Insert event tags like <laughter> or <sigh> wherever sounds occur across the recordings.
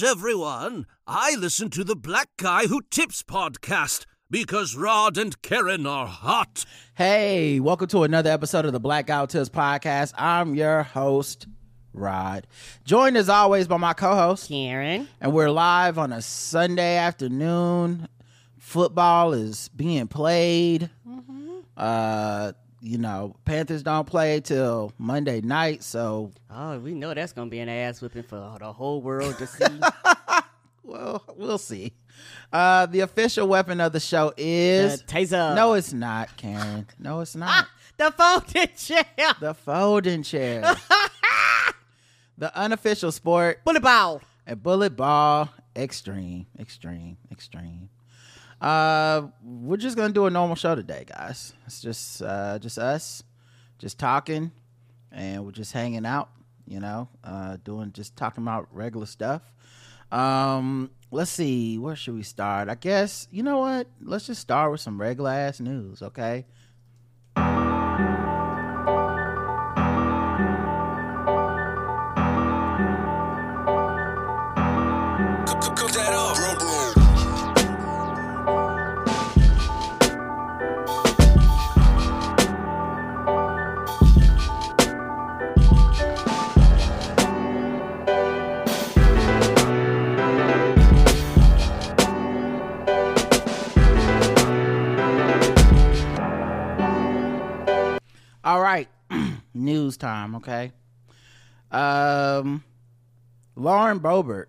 news, everyone. I listen to the Black Guy Who Tips podcast because Rod and Karen are hot. Hey, welcome to another episode of the Black Guy Who Tips podcast. I'm your host, Rod. Joined as always by my co-host, Karen. and we're live on a Sunday afternoon. Football is being played. Uh, you know, Panthers don't play till Monday night, so Oh, we know that's gonna be an ass whipping for the whole world to <laughs> see. well, we'll see. Uh, the official weapon of the show is the taser. no, it's not, Karen. No, it's <laughs> not. the folding chair. the folding chair. <laughs> the unofficial sport Bullet ball. a bullet ball extreme extreme extreme uh we're just gonna do a normal show today guys. It's just uh just us just talking and we're just hanging out you know uh doing just talking about regular stuff. Um let's see where should we start? I guess you know what? Let's just start with some regular ass news okay news time. Okay. Um, Lauren Boebert.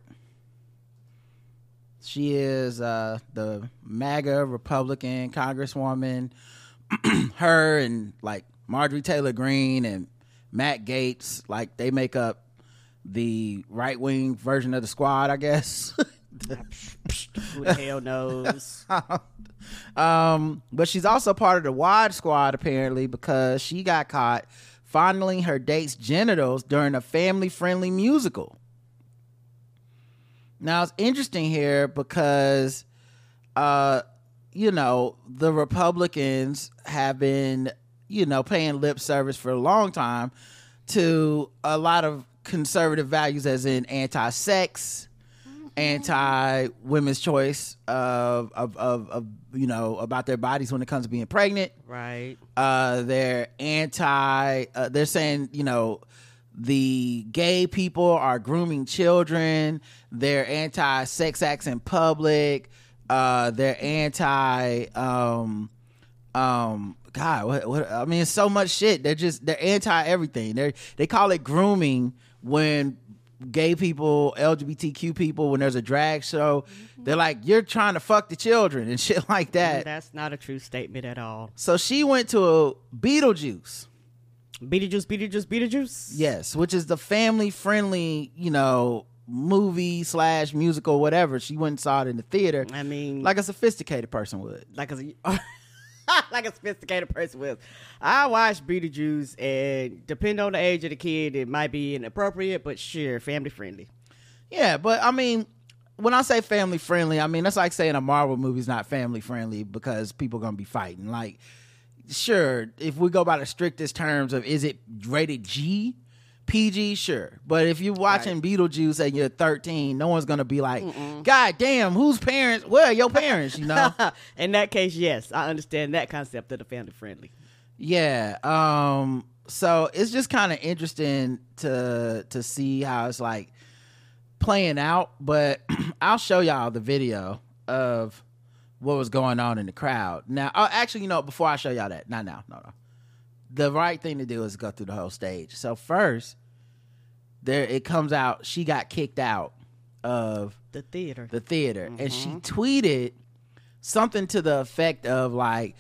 She is uh, the MAGA Republican Congresswoman. <clears throat> Her and like Marjorie Taylor Greene and Matt Gaetz, like they make up the right wing version of the squad, I guess. <laughs> Who the hell knows? <laughs> um, but she's also part of the Wad Squad apparently because she got caught fondling her date's genitals during a family-friendly musical. Now it's interesting here because, uh, you know, the Republicans have been, you know, paying lip service for a long time to a lot of conservative values, as in anti-sex, anti women's choice of, of of of you know about their bodies when it comes to being pregnant. right. Uh, they're anti. Uh, they're saying you know the gay people are grooming children. They're anti sex acts in public. Uh, they're anti. Um, um, God, what, what? I mean, it's so much shit. They're just they're anti everything. They they call it grooming when gay people, LGBTQ people, when there's a drag show, mm-hmm. they're like, you're trying to fuck the children and <laughs> shit like mm, that. That's not a true statement at all. So she went to a Beetlejuice. Beetlejuice, Beetlejuice, Beetlejuice. Yes, which is the family friendly, you know, movie slash musical, whatever. She went and saw it in the theater I mean, like a sophisticated person would. like a <laughs> <laughs> like a sophisticated person will. I watch Beetlejuice, and depending on the age of the kid, it might be inappropriate, but sure, family friendly. Yeah, but I mean, when I say family friendly, I mean that's like saying a Marvel movie's not family friendly because people are gonna be fighting. Like, sure, if we go by the strictest terms of is it rated G, PG, sure. But if you're watching Beetlejuice and you're 13, no one's gonna be like, God damn, whose parents? Where your parents? You know? <laughs> In that case, yes, I understand that concept of the family friendly. Yeah. Um so it's just kind of interesting to to see how it's like playing out, but <clears throat> I'll show y'all the video of what was going on in the crowd. Now, oh, actually, you know, before I show y'all that, not now, no, no. The right thing to do is go through the whole stage. So first, there it comes out. She got kicked out of The theater. the theater and she tweeted something to the effect of like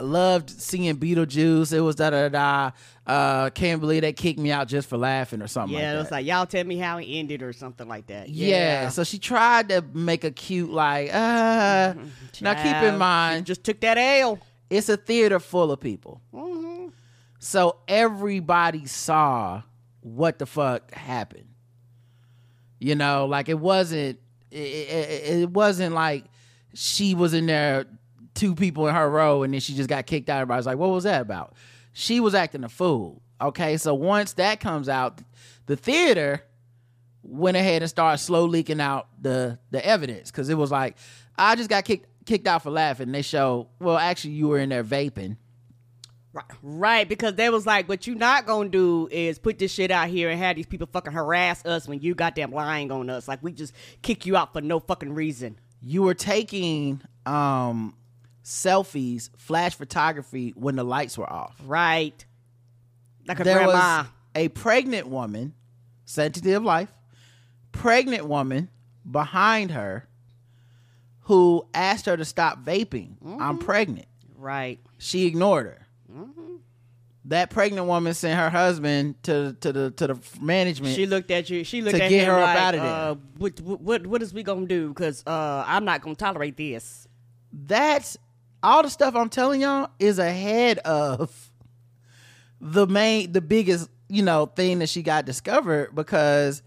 loved seeing Beetlejuice. It was da da da. Uh, can't believe they kicked me out just for laughing or something. yeah, like it was like y'all tell me how it ended or something like that. yeah. So she tried to make a cute like. Uh, now keep in Child, mind, just took that L. it's a theater full of people, Mm-hmm. So everybody saw what the fuck happened. You know, like it wasn't. It, it, it wasn't like she was in there, two people in her row, and then she just got kicked out. Everybody's like, "What was that about?" She was acting a fool. Okay, so once that comes out, the theater went ahead and started slow leaking out the the evidence because it was like I just got kicked kicked out for laughing. They show well, actually, you were in there vaping. Right, right, because they was like, what you not gonna do is put this shit out here and have these people fucking harass us when you goddamn lying on us. Like we just kick you out for no fucking reason. You were taking um selfies, flash photography when the lights were off. Right. Like a there grandma. was a pregnant woman, sanctity of life, pregnant woman behind her who asked her to stop vaping. Mm-hmm. I'm pregnant. right. She ignored her. That pregnant woman sent her husband to to the to the management. She looked at you. She looked To at get him her like, outta there. uh, what, what what is we gonna do? Because uh, I'm not gonna tolerate this. That's all the stuff I'm telling y'all is ahead of the main the biggest, you know, thing that she got discovered because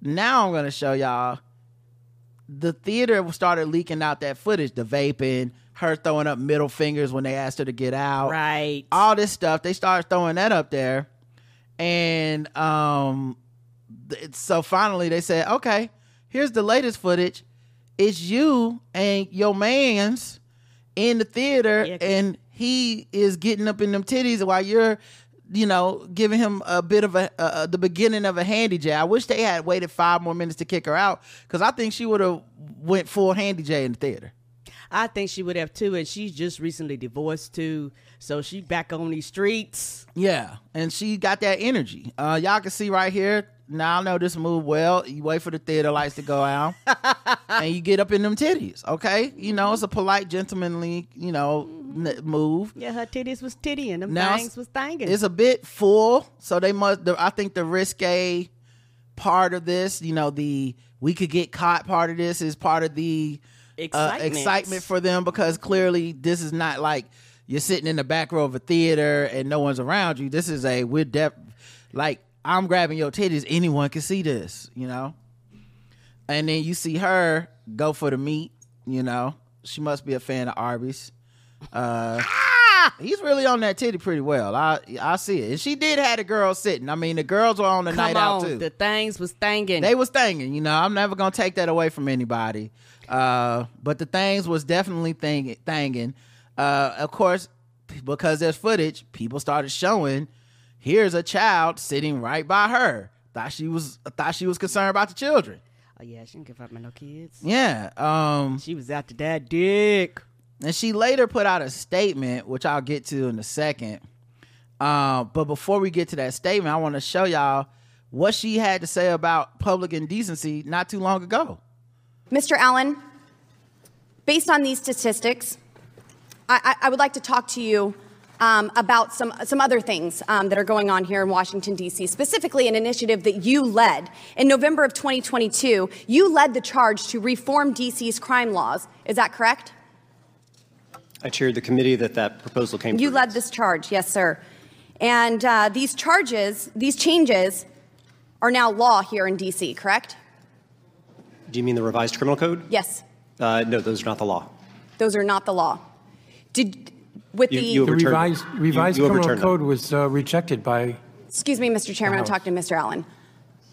now I'm gonna show y'all the theater started leaking out that footage, the vaping, her throwing up middle fingers when they asked her to get out. Right. All this stuff. They started throwing that up there. And um so finally they said, okay, here's the latest footage. It's you and your man's in the theater Yeah, and he is getting up in them titties while you're you know giving him a bit of a uh, the beginning of a handy j i wish they had waited five more minutes to kick her out because i think she would have went full handy j in the theater I think she would have too, and she's just recently divorced too, so she back on these streets. Yeah, and she got that energy. Uh, y'all can see right here. Now I know this move well. You wait for the theater lights to go out, <laughs> and you get up in them titties. Okay, you know it's a polite, gentlemanly, you know, n- move. Yeah, her titties was tittying. them Now things was thangin'. It's a bit full, so they must. The, I think the risque part of this, you know, the we could get caught part of this is part of the uh, Excitement. excitement for them because clearly this is not like you're sitting in the back row of a theater and no one's around you. This is a we're def like I'm grabbing your titties. Anyone can see this, you know. And then you see her go for the meat. You know, she must be a fan of Arby's. Uh, he's really on that titty pretty well. I I see it. And she did have the girls sitting. I mean, the girls were on the Come night on, out too. the things was thangin'. They was thangin', you know. I'm never gonna take that away from anybody. Uh, but the things was definitely thang- thangin'. Uh, of course, because there's footage, people started showing. Here's a child sitting right by her. Thought she was thought she was concerned about the children. oh yeah, she didn't give up my no kids. Yeah. Um, She was after that dick. And she later put out a statement, which I'll get to in a second. Uh, but before we get to that statement, I want to show y'all what she had to say about public indecency not too long ago. Mr. Allen, based on these statistics, I, I, I would like to talk to you um, about some, some other things um, that are going on here in Washington, D.C., specifically an initiative that you led. In November of 2022, you led the charge to reform D.C.'s crime laws. Is that correct? I chaired the committee that that proposal came You through. led this charge, yes, sir. And uh, these charges, these changes, are now law here in D.C., correct? Do you mean the revised criminal code? Yes, Uh, no, those are not the law. those are not the law. Did with You- the you The overturned revised, You- revised you criminal overturned them. code was uh, rejected by, Excuse me, Mr. Chairman, I'm House. talking to Mr. Allen.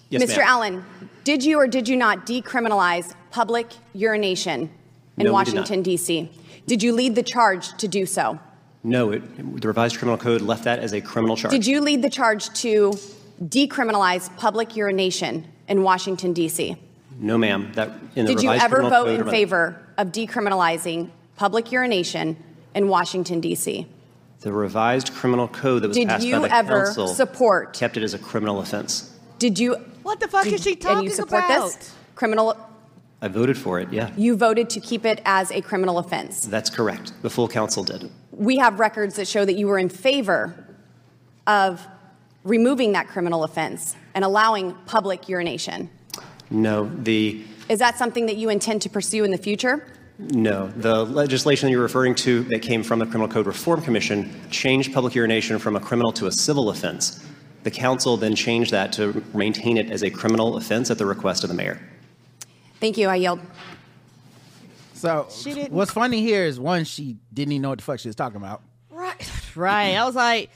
Yes, Mr. ma'am. Allen, did you or did you not decriminalize public urination in No, we did not. Washington, D.C.? Did you lead the charge to do so? No, it, the revised criminal code left that as a criminal charge. Did you lead the charge to decriminalize public urination in Washington, D.C.? No, ma'am. That in the Did you ever vote in favor of decriminalizing public urination in Washington, D.C.? The revised criminal code that was Did passed by you the ever council support- kept it as a criminal offense. Did you? What the fuck did- is she talking And talking you support about? this criminal? I voted for it. Yeah, You voted to keep it as a criminal offense. that's correct. The full council did. we have records that show that you were in favor of removing that criminal offense and allowing public urination. No, the Is that something that you intend to pursue in the future? no the legislation you're referring to that came from the Criminal Code Reform Commission changed public urination from a criminal to a civil offense. The council then changed that to maintain it as a criminal offense at the request of the mayor. Thank you. I yelled. So She didn't- what's funny here is one, she didn't even know what the fuck she was talking about. Right. <laughs> Right. I was like,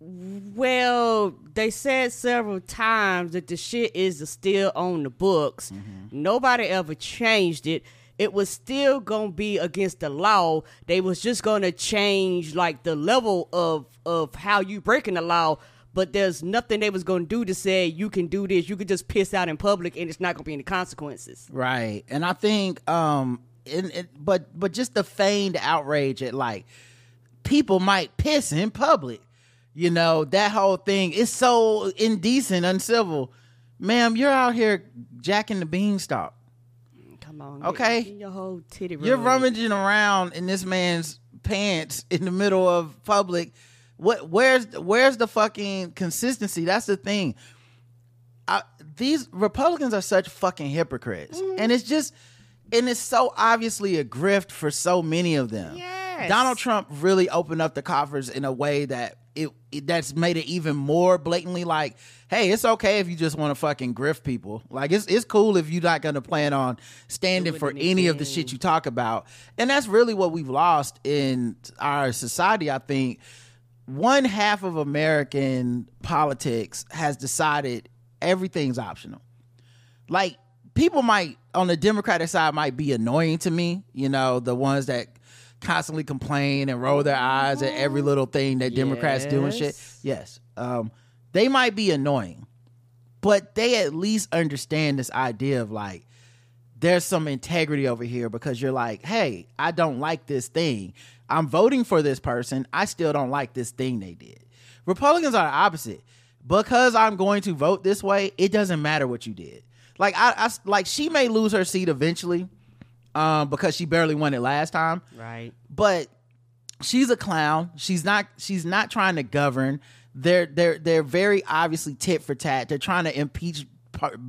Well, they said several times that the shit is still on the books. Mm-hmm. Nobody ever changed it. It was still gonna be against the law. They was just gonna change like the level of of how you breaking the law. But there's nothing they was gonna do to say you can do this. You could just piss out in public and it's not gonna be any consequences. Right. And I think um in, it, but but just the feigned outrage at like people might piss in public. You know, that whole thing is so indecent, uncivil. Ma'am, you're out here jacking the beanstalk. Come on. Okay. get- get your whole titty. You're rummaging around in this man's pants in the middle of public. What where's where's the fucking consistency? That's the thing. I, these Republicans are such fucking hypocrites. Mm. And it's just and it's so obviously a grift for so many of them. Yes. Donald Trump really opened up the coffers in a way that it, it that's made it even more blatantly like, hey, it's okay if you just want to fucking grift people. Like it's it's cool if you're not gonna plan on standing for any of the shit you talk about. And that's really what we've lost in our society, I think. One half of American politics has decided everything's optional. Like people might on the democratic side might be annoying to me you know the ones that constantly complain and roll their eyes at every little thing that democrats do and shit. Yes. yes um they might be annoying but they at least understand this idea of like there's some integrity over here because you're like, hey, I don't like this thing. I'm voting for this person. I still don't like this thing they did. Republicans are the opposite. Because I'm going to vote this way, it doesn't matter what you did. Like I, I like she may lose her seat eventually, um, because she barely won it last time Right. but she's a clown. She's not. She's not trying to govern. They're they're they're very obviously tit for tat. They're trying to impeach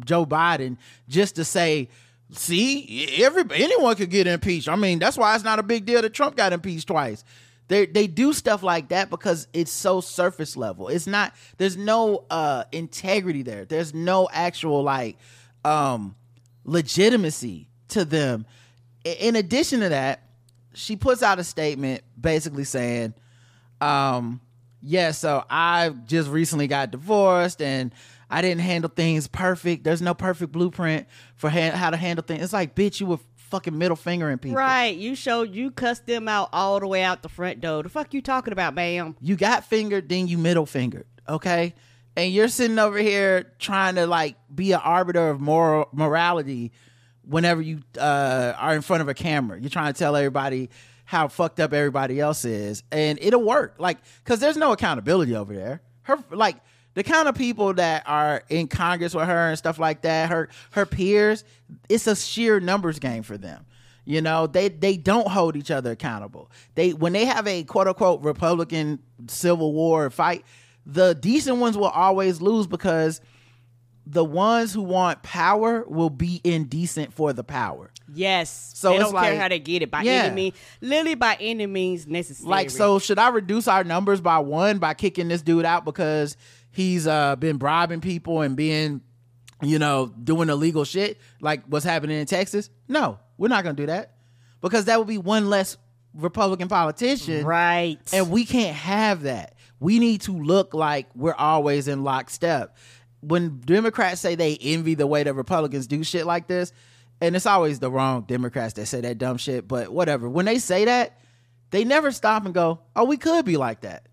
Joe Biden just to say, see, every anyone could get impeached. I mean, that's why it's not a big deal that Trump got impeached twice. They they do stuff like that because it's so surface level. It's not. There's no uh integrity there. There's no actual like um legitimacy to them. In addition to that, she puts out a statement basically saying, um, yeah, so I just recently got divorced and I didn't handle things perfect. There's no perfect blueprint for ha- how to handle things. It's like, bitch, you were fucking middle fingering people. Right. You showed you cussed them out all the way out the front door. The fuck you talking about, ma'am? You got fingered, then you middle fingered, okay? And you're sitting over here trying to like be an arbiter of moral morality whenever you uh, are in front of a camera. You're trying to tell everybody how fucked up everybody else is, and it'll work. Like, cause there's no accountability over there. Her like the kind of people that are in Congress with her and stuff like that. Her her peers, it's a sheer numbers game for them. You know, they they don't hold each other accountable. They when they have a quote unquote Republican civil war fight, the decent ones will always lose because the ones who want power will be indecent for the power. Yes. So they it's don't care how they get it by Yeah. any means. Literally by any means necessary. Like, so should I reduce our numbers by one by kicking this dude out because he's uh been bribing people and being, you know, doing illegal shit like what's happening in Texas? No, we're not gonna do that because that would be one less Republican politician, Right. And we can't have that. We need to look like we're always in lockstep. When Democrats say they envy the way that Republicans do shit like this, and it's always the wrong Democrats that say that dumb shit, but whatever. When they say that, they never stop and go, "Oh, we could be like that."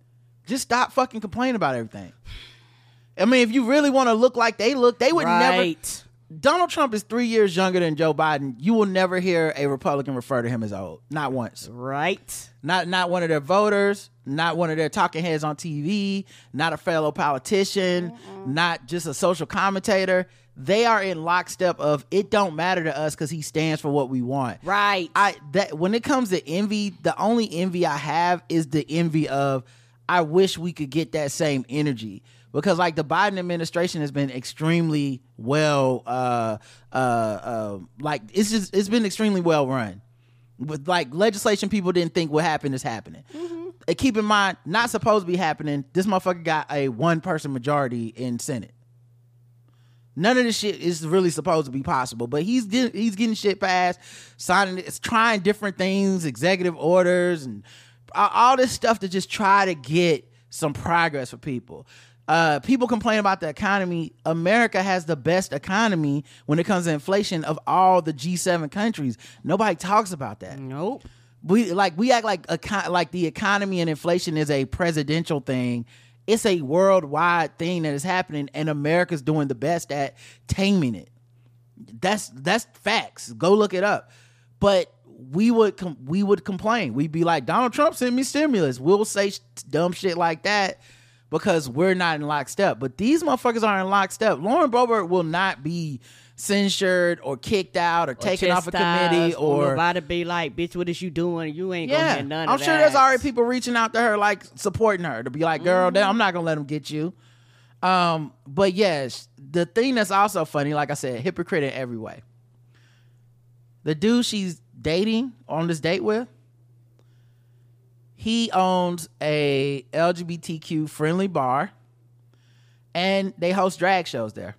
Just stop fucking complaining about everything. I mean, if you really want to look like they look, they would never. Donald Trump is three years younger than Joe Biden. You will never hear a Republican refer to him as old. Not once. Right. Not not one of their voters, not one of their talking heads on TV, not a fellow politician, not just a social commentator. They are in lockstep of it don't matter to us because he stands for what we want. Right. I that when it comes to envy, the only envy I have is the envy of I wish we could get that same energy because like the Biden administration has been extremely well uh uh uh like it's just it's been extremely well run with like legislation people didn't think would happen is happening. And keep in mind, not supposed to be happening. This motherfucker got a one person majority in Senate. None of this shit is really supposed to be possible, but he's getting, he's getting shit passed, signing, it's trying different things, executive orders, and all this stuff to just try to get some progress for people. Uh, people complain about the economy. America has the best economy when it comes to inflation of all the G7 countries. Nobody talks about that Nope. we like we act like econ- like the economy and inflation is a presidential thing. It's a worldwide thing that is happening, and America's doing the best at taming it. That's that's facts. Go look it up. But we would com- we would complain. We'd be like, Donald Trump sent me stimulus. We'll say sh- dumb shit like that because we're not in lockstep. But these motherfuckers are in lockstep. Lauren Boebert will not be censured or kicked out or, taken off a committee or, won't or be like, bitch, what is you doing? You ain't gonna yeah, hear none I'm of sure that. there's already people reaching out to her, like supporting her, to be like, "Girl, Mm-hmm. I'm not gonna let them get you." Um, but yes, the thing that's also funny, like I said, hypocrite in every way. The dude she's dating on this date with, he owns a LGBTQ friendly bar, and they host drag shows there.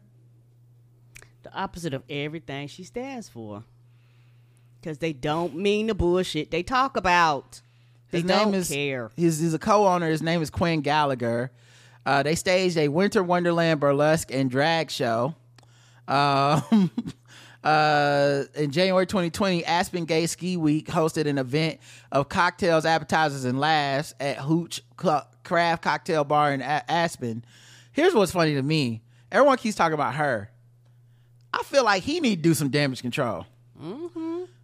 the opposite of everything she stands for. Because they don't mean the bullshit they talk about. They His name is care. He's, he's a co-owner. His name is Quinn Gallagher. Uh, they staged a Winter Wonderland burlesque and drag show. Um, <laughs> uh, in January 2020, Aspen Gay Ski Week hosted an event of cocktails, appetizers, and laughs at Hooch Craft Cocktail Bar in A- Aspen. Here's what's funny to me: everyone keeps talking about her. I feel like he need to do some damage control.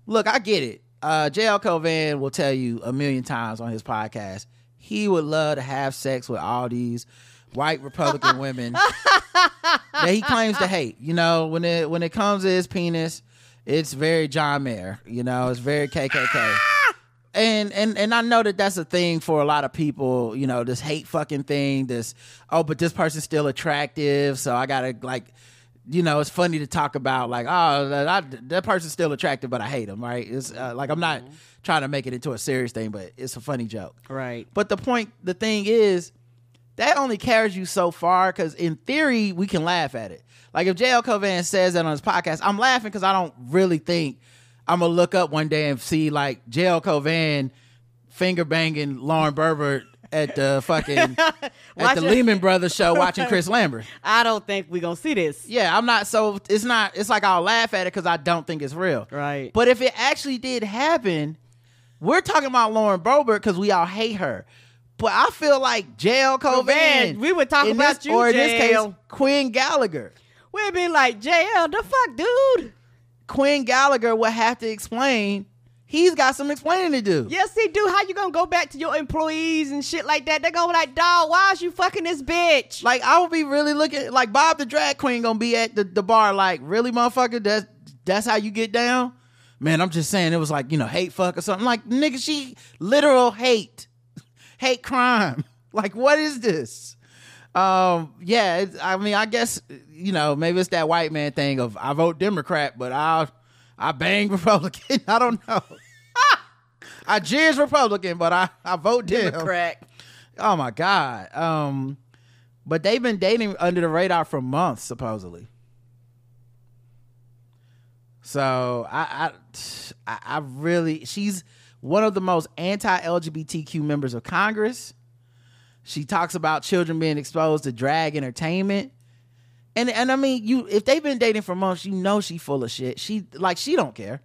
Look, I get it. Uh, JL Cauvin will tell you a million times on his podcast. He would love to have sex with all these white Republican women that he claims to hate. You know, when it when it comes to his penis, it's very John Mayer. You know, it's very KKK. And and and I know that that's a thing for a lot of people. You know, this hate fucking thing. This oh, but this person's still attractive, so I gotta like you know, it's funny to talk about like, oh, that, I, that person's still attractive, but I hate him, right? It's uh, like I'm not trying to make it into a serious thing, but it's a funny joke. Right. But the point, the thing is, that only carries you so far because in theory, we can laugh at it. Like if JL Cauvin says that on his podcast, I'm laughing because I don't really think I'm gonna look up one day and see like JL Cauvin finger banging Lauren Boebert at the fucking <laughs> at the Lehman Brothers show <laughs> watching Chris Lambert. I don't think we're going to see this. Yeah, I'm not. So it's not. It's like I'll laugh at it because I don't think it's real. Right. But if it actually did happen, we're talking about Lauren Boebert because we all hate her. But I feel like JL Cauvin. we would talk about this, you, or in this case, Quinn Gallagher. We'd be like, JL, the fuck, dude? Quinn Gallagher would have to explain. He's got some explaining to do. Yes, he do. How you gonna go back to your employees and shit like that? They're gonna be like, dog, why is you fucking this bitch? Like I would be really looking like Bob the drag queen gonna be at the, the bar like really motherfucker that's that's how you get down man I'm just saying it was like you know hate fuck or something like nigga she literal hate hate crime <laughs> like what is this um yeah I mean I guess you know maybe it's that white man thing of I vote Democrat but I I bang <laughs> Republican I don't know <laughs> I jeers Republican but I I vote Dem. Crack. Oh my god. Um, but they've been dating under the radar for months, supposedly. So I, I I really, she's one of the most anti-LGBTQ members of Congress. She talks about children being exposed to drag entertainment. And and I mean, you if they've been dating for months, you know she full of shit. She like she don't care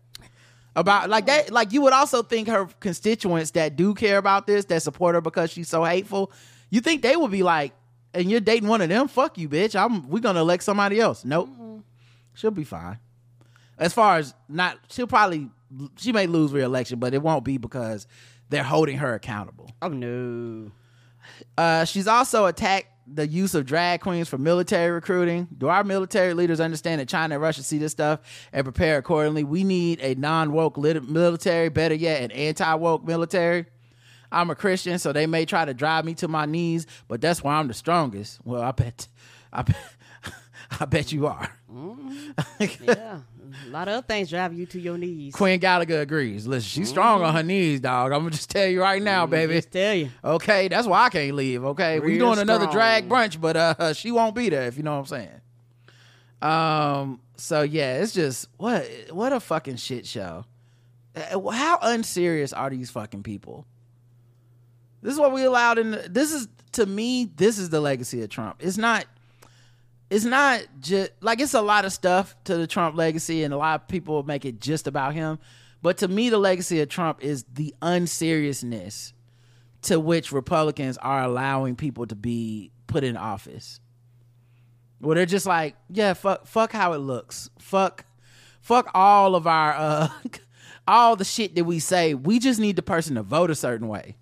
about like that. Like you would also think her constituents that do care about this, that support her because she's so hateful, you think they would be like, and you're dating one of them, fuck you, bitch. I'm we're gonna elect somebody else. Nope, mm-hmm. she'll be fine. As far as not, she'll probably she may lose re-election, but it won't be because they're holding her accountable. Oh no. Uh, she's also attacked the use of drag queens for military recruiting. Do our military leaders understand that China and Russia see this stuff and prepare accordingly? We need a non woke lit- military, better yet, an anti woke military. I'm a Christian, so they may try to drive me to my knees, but that's why I'm the strongest. Well, I bet, I bet, <laughs> I bet you are. <laughs> Yeah. A lot of other things drive you to your knees. Quinn Gallagher agrees. Listen, she's strong on her knees, dog. I'm gonna just tell you right now, baby. Just tell you. Okay, that's why I can't leave. Okay, we Real doing another strong. drag brunch, but uh, she won't be there if you know what I'm saying. Um. So yeah, it's just what what a fucking shit show. Uh, How unserious are these fucking people? This is what we allowed in. The, this is to me. This is the legacy of Trump. It's not. It's not just like it's a lot of stuff to the Trump legacy, and a lot of people make it just about him. But to me, the legacy of Trump is the unseriousness to which Republicans are allowing people to be put in office. Where they're just like, yeah, fuck, fuck how it looks, fuck, fuck all of our, uh, <laughs> all the shit that we say. We just need the person to vote a certain way.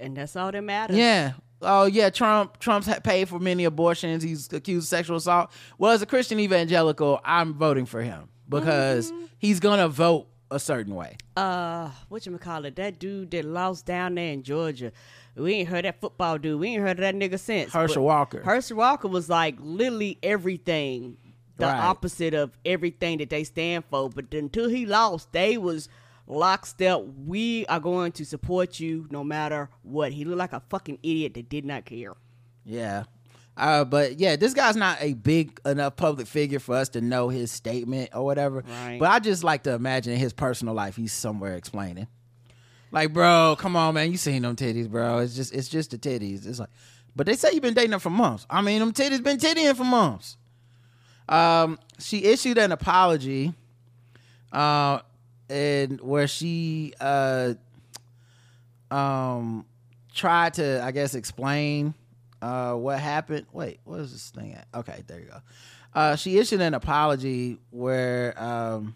And that's all that matters. Yeah. Oh yeah, Trump. Trump's paid for many abortions. He's accused of sexual assault. Well, as a Christian evangelical, I'm voting for him because he's gonna vote a certain way. uh what you call it that dude that lost down there in georgia we ain't heard that football dude we ain't heard of that nigga since Herschel Walker. herschel walker was like literally everything the Right. opposite of everything that they stand for but until he lost they was lockstep we are going to support you no matter what he looked like a fucking idiot that did not care Yeah. Uh, but yeah, this guy's not a big enough public figure for us to know his statement or whatever. Right. But I just like to imagine in his personal life he's somewhere explaining. Like, bro, come on, man, you seen them titties, bro. It's just it's just the titties. It's like but they say you've been dating them for months. I mean, them titties been tittying for months. Um, she issued an apology, uh, and where she uh um tried to, I guess, explain uh what happened. Wait, what is this thing at? Okay, there you go. Uh, she issued an apology where um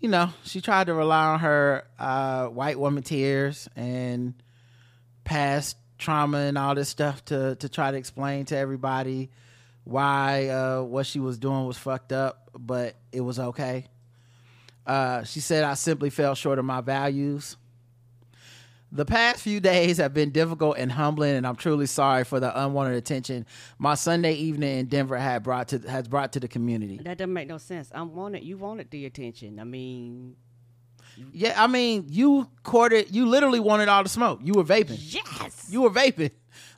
you know she tried to rely on her uh white woman tears and past trauma and all this stuff to to try to explain to everybody why uh what she was doing was fucked up but it was okay uh she said i simply fell short of my values the past few days have been difficult and humbling, and I'm truly sorry for the unwanted attention my Sunday evening in Denver had brought to has brought to the community. that doesn't make no sense i wanted you wanted the attention i mean Yeah, I mean, you courted, you literally wanted all the smoke. You were vaping. yes You were vaping.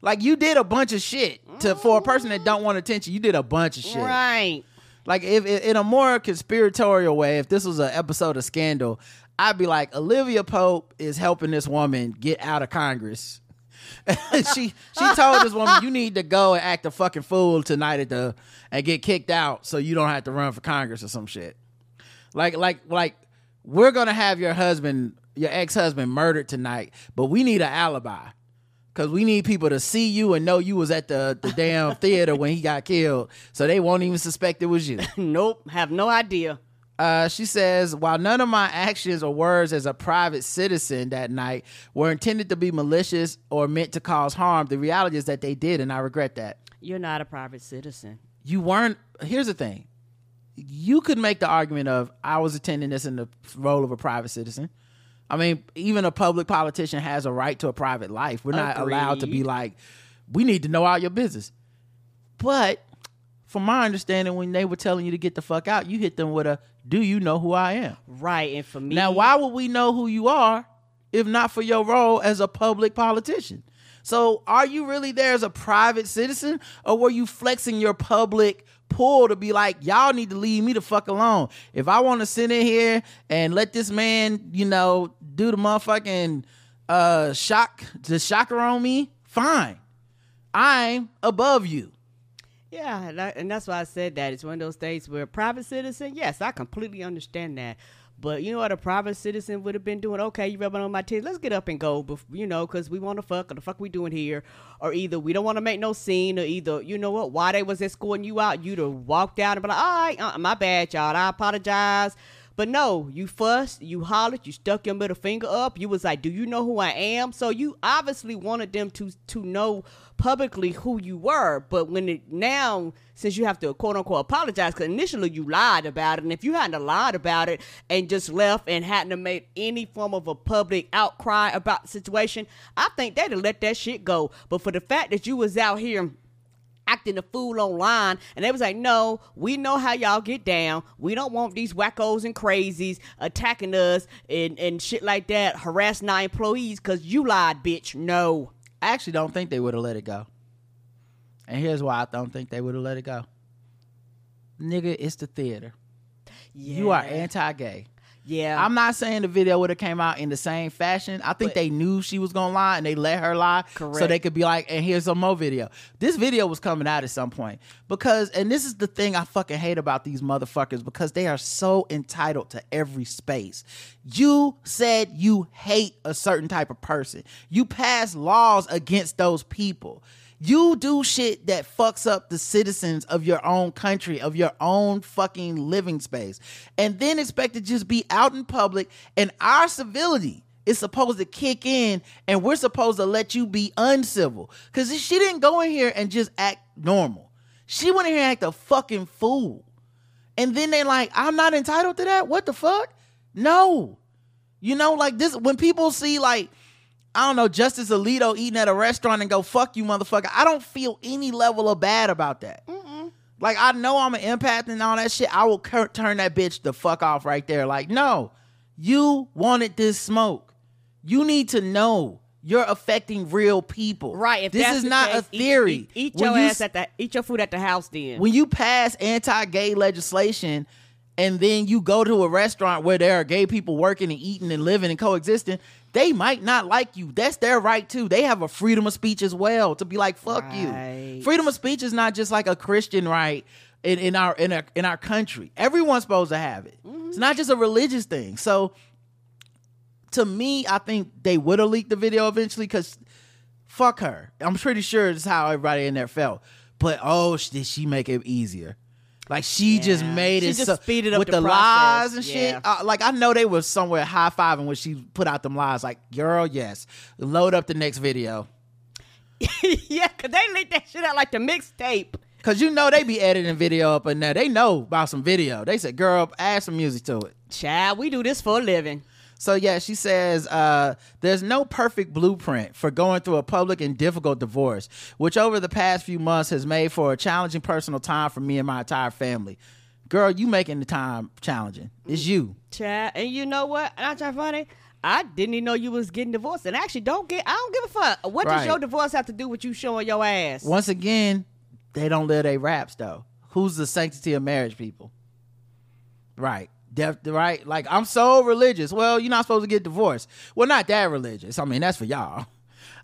Like you did a bunch of shit to for a person that don't want attention. You did a bunch of shit. right Like if, if in a more conspiratorial way, if this was an episode of Scandal, I'd be like, Olivia Pope is helping this woman get out of Congress. <laughs> she she told this woman, you need to go and act a fucking fool tonight at the and get kicked out so you don't have to run for Congress or some shit. Like like like we're gonna have your husband, your ex husband, murdered tonight, but we need an alibi. Cause we need people to see you and know you was at the, the damn <laughs> theater when he got killed, so they won't even suspect it was you. <laughs> nope have no idea Uh, she says, while none of my actions or words as a private citizen that night were intended to be malicious or meant to cause harm, the reality is that they did, and I regret that. you're not a private citizen You weren't. Here's the thing: you could make the argument of I was attending this in the role of a private citizen. I mean, even a public politician has a right to a private life. We're not allowed to be like, we need to know all your business. But from my understanding, when they were telling you to get the fuck out, you hit them with a, "Do you know who I am?" right and for me Now, why would we know who you are if not for your role as a public politician? So, are you really there as a private citizen, or were you flexing your public pull to be like, y'all need to leave me the fuck alone? If I want to sit in here and let this man, you know, do the motherfucking uh shock, the shocker on me, fine. I'm above you. Yeah, and, I, and that's why I said that. It's one of those things where a private citizen, yes, I completely understand that. But you know what a private citizen would have been doing? Okay, you rubbing on my titties. Let's get up and go, you know, because we want to fuck. Or the fuck we doing here? Or either we don't want to make no scene, or either, you know what, why they was escorting you out, you'd have walked out and be like, all right, uh, my bad, y'all. I apologize. But no, you fussed, you hollered, you stuck your middle finger up. You was like, "Do you know who I am?" So you obviously wanted them to to know publicly who you were. But when it now, since you have to quote unquote apologize, because initially you lied about it, and if you hadn't lied about it and just left and hadn't made any form of a public outcry about the situation, I think they'd have let that shit go. But for the fact that you was out here acting a fool online and they was like no we know how y'all get down we don't want these wackos and crazies attacking us and, and shit like that harassing our employees because you lied bitch no I actually don't think they would have let it go. And here's why I don't think they would have let it go. Nigga, it's the theater. You are anti-gay. Yeah. I'm not saying the video would have came out in the same fashion. I think But- they knew she was gonna lie and they let her lie. So they could be like, and here's some more video. This video was coming out at some point. Because and this is the thing I fucking hate about these motherfuckers, because they are so entitled to every space. You said you hate a certain type of person. You pass laws against those people. You do shit that fucks up the citizens of your own country, of your own fucking living space, and then expect to just be out in public and our civility is supposed to kick in and we're supposed to let you be uncivil. Cause she didn't go in here and just act normal. She went in here and act a fucking fool. And then they like, I'm not entitled to that? What the fuck? No. You know, like this when people see like I don't know, Justice Alito eating at a restaurant and go, fuck you, motherfucker. I don't feel any level of bad about that. Like, I know I'm an empath and all that shit. I will cur- turn that bitch the fuck off right there. Like, no, you wanted this smoke. You need to know you're affecting real people. Right. If this is not a case, eat- theory. Eat, eat When your you ass at the eat your food at the house then. when you pass anti-gay legislation and then you go to a restaurant where there are gay people working and eating and living and coexisting, they might not like you. That's their right too. They have a freedom of speech as well to be like, fuck Right. you. Freedom of speech is not just like a Christian right in, in our in our in our country. Everyone's supposed to have it. Mm-hmm. It's not just a religious thing. So to me, I think they would have leaked the video eventually because fuck her. I'm pretty sure it's how everybody in there felt. But oh, did she make it easier? Like she just Yeah. made She it just so, speeded up with the the, lies and shit. Uh, like I know they were somewhere high fiving when she put out them lies. Like, girl, yes, load up the next video <laughs> yeah, cause they leaked that shit out like the mixtape. because you know they be editing video up and there. They know about some video. They said, girl, add some music to it. Child, we do this for a living. So yeah, she says uh, there's no perfect blueprint for going through a public and difficult divorce, which over the past few months has made for a challenging personal time for me and my entire family. Girl, you making the time challenging. It's you. Chad, and you know what? Not that funny. I didn't even know you was getting divorced. And actually, don't get. I don't give a fuck. What does your divorce have to do with you showing your ass? Once again, they don't live their raps though. Who's the sanctity of marriage, people? Right. Def, right. Like I'm so religious. Well, you're not supposed to get divorced. Well, not that religious. I mean, that's for y'all.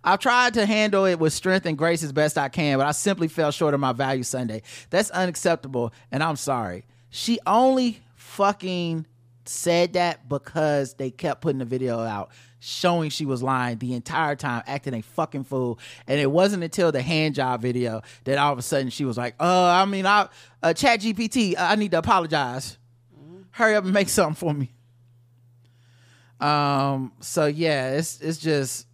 I've tried to handle it with strength and grace as best I can, but I simply fell short of my value Sunday. That's unacceptable, and I'm sorry. She only fucking said that because they kept putting the video out showing she was lying the entire time, acting a fucking fool. And it wasn't until the hand job video that all of a sudden she was like, "Uh, I mean, I uh, Chat GPT, I need to apologize. Hurry up and make something for me." Um. So yeah, it's it's just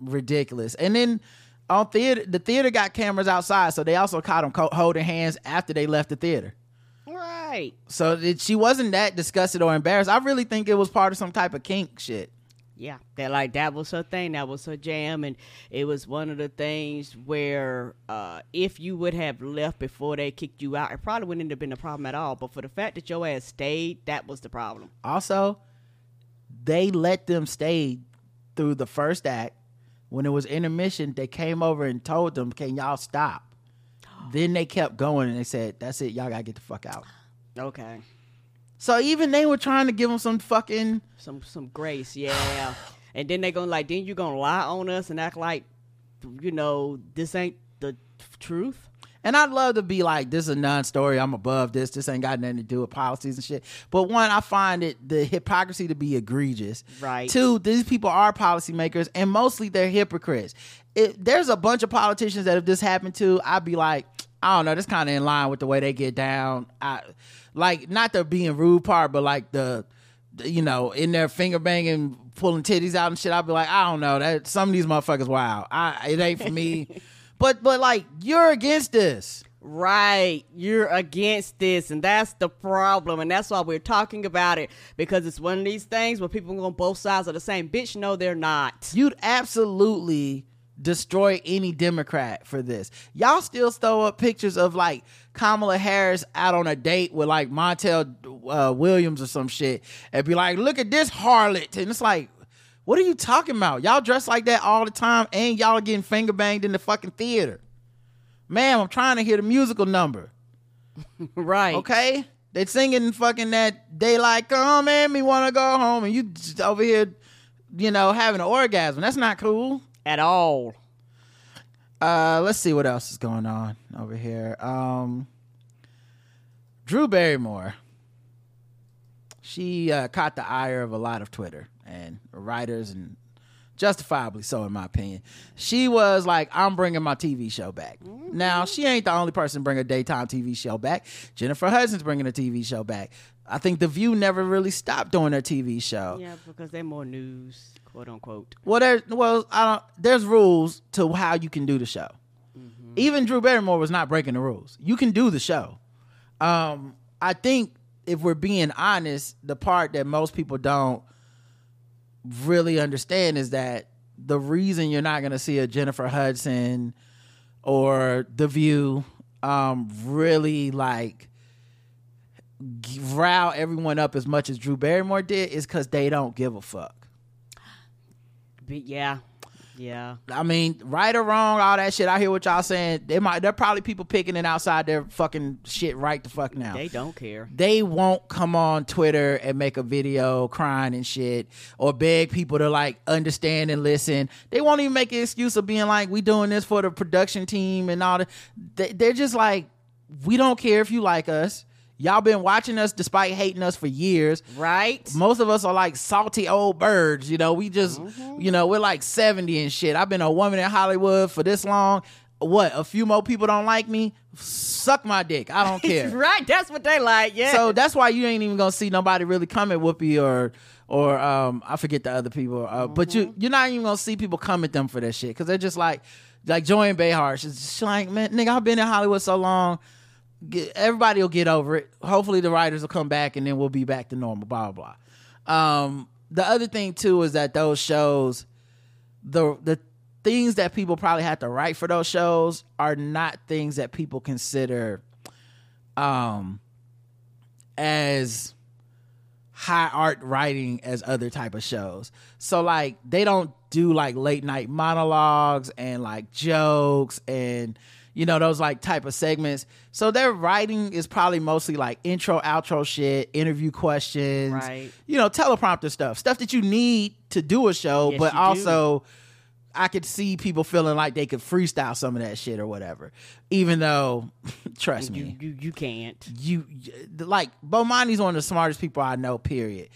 ridiculous. And then on theater, the theater got cameras outside, so they also caught them co- holding hands after they left the theater. Right. So it, she wasn't that disgusted or embarrassed. I really think it was part of some type of kink shit. Yeah, that like that was her thing. That was her jam, and it was one of the things where uh, if you would have left before they kicked you out, it probably wouldn't have been a problem at all. But for the fact that your ass stayed, that was the problem. Also, they let them stay through the first act. When it was intermission, they came over and told them, "Can y'all stop?" then they kept going and they said, "That's it, y'all gotta get the fuck out." Okay, So even they were trying to give them some fucking some some grace, yeah. and then they gonna like, then you gonna lie on us and act like, you know, this ain't the truth. And I'd love to be like, this is a non-story. I'm above this. This ain't got nothing to do with policies and shit. But one, I find it the hypocrisy to be egregious. Right. Two, these people are policymakers, and mostly they're hypocrites. It, there's a bunch of politicians that if this happened to, I'd be like, I don't know. That's kind of in line with the way they get down. I like not the being rude part, but like the, the, you know, in their finger banging, pulling titties out and shit. I'd be like, I don't know. That some of these motherfuckers, wow. I it ain't for me. <laughs> but but like you're against this. Right. You're against this, and that's the problem. And that's why we're talking about it because it's one of these things where people on both sides are the same. Bitch, no, they're not. You'd absolutely destroy any Democrat for this. Y'all still throw up pictures of like Kamala Harris out on a date with like Montel uh, Williams or some shit and be like, look at this harlot. And it's like, what are you talking about? Y'all dress like that all the time and y'all are getting finger banged in the fucking theater. Ma'am, I'm trying to hear the musical number. <laughs> Right. Okay? They singing fucking that daylight come and me wanna go home, and you just over here, you know, having an orgasm. That's not cool. At all. Uh, let's see what else is going on over here. Um, Drew Barrymore. She uh, caught the ire of a lot of Twitter and writers, and justifiably so, in my opinion. She was like, "I'm bringing my TV show back." Now, she ain't the only person to bring a daytime TV show back. Jennifer Hudson's bringing a TV show back. I think The View never really stopped doing their TV show. Yeah, because they're more news, quote unquote. Well, there's well, I don't. There's rules to how you can do the show. Even Drew Barrymore was not breaking the rules. You can do the show. Um, I think if we're being honest, the part that most people don't really understand is that the reason you're not going to see a Jennifer Hudson or The View um, really like rile everyone up as much as Drew Barrymore did is because they don't give a fuck. But yeah, yeah. I mean, right or wrong, all that shit. I hear what y'all saying. They might they're probably people picking it outside their fucking shit right the fuck now. They don't care. They won't come on Twitter and make a video crying and shit, or beg people to like understand and listen. They won't even make an excuse of being like, "We doing this for the production team and all that." They, they're just like, "We don't care if you like us. Y'all been watching us despite hating us for years. Right? Most of us are like salty old birds. You know, we just, you know, we're like 70 and shit. I've been a woman in Hollywood for this long. What? A few more people don't like me? Suck my dick. I don't <laughs> care. right. That's what they like. Yeah. So that's why you ain't even gonna see nobody really come at Whoopi or or um I forget the other people. Uh, But you you're not even gonna see people come at them for that shit because they're just like like Joanne Behar. She's just like man, nigga, I've been in Hollywood so long. Get, everybody will get over it. Hopefully the writers will come back and then we'll be back to normal. Blah blah blah. Um, the other thing too is that those shows, the the things that people probably have to write for those shows are not things that people consider um as high art writing as other type of shows. So like they don't do like late night monologues and like jokes and you know those like type of segments. So their writing is probably mostly like intro outro shit, interview questions, Right. you know, teleprompter stuff, stuff that you need to do a show, Yes, but you do. also I could see people feeling like they could freestyle some of that shit or whatever. Even though <laughs> trust me, you, you you can't. you like Bomani's one of the smartest people I know, period.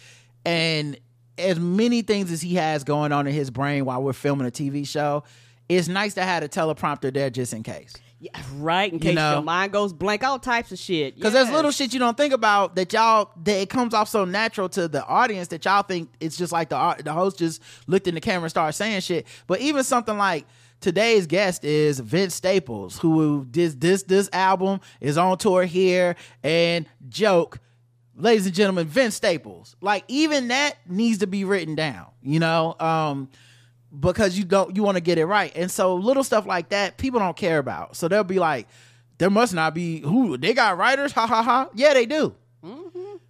And as many things as he has going on in his brain while we're filming a TV show, it's nice to have a teleprompter there just in case. Yeah, right. In case know. your mind goes blank, all types of shit. Because there's little shit you don't think about that y'all that it comes off so natural to the audience that y'all think it's just like the the host just looked in the camera and started saying shit. But even something like today's guest is Vince Staples, who did this this album is on tour here and joke. Ladies and gentlemen, Vince Staples. Like even that needs to be written down, you know? Um because you don't you want to get it right. And so little stuff like that people don't care about. So they'll be like, there must not be who they got writers, ha ha ha. Yeah, they do.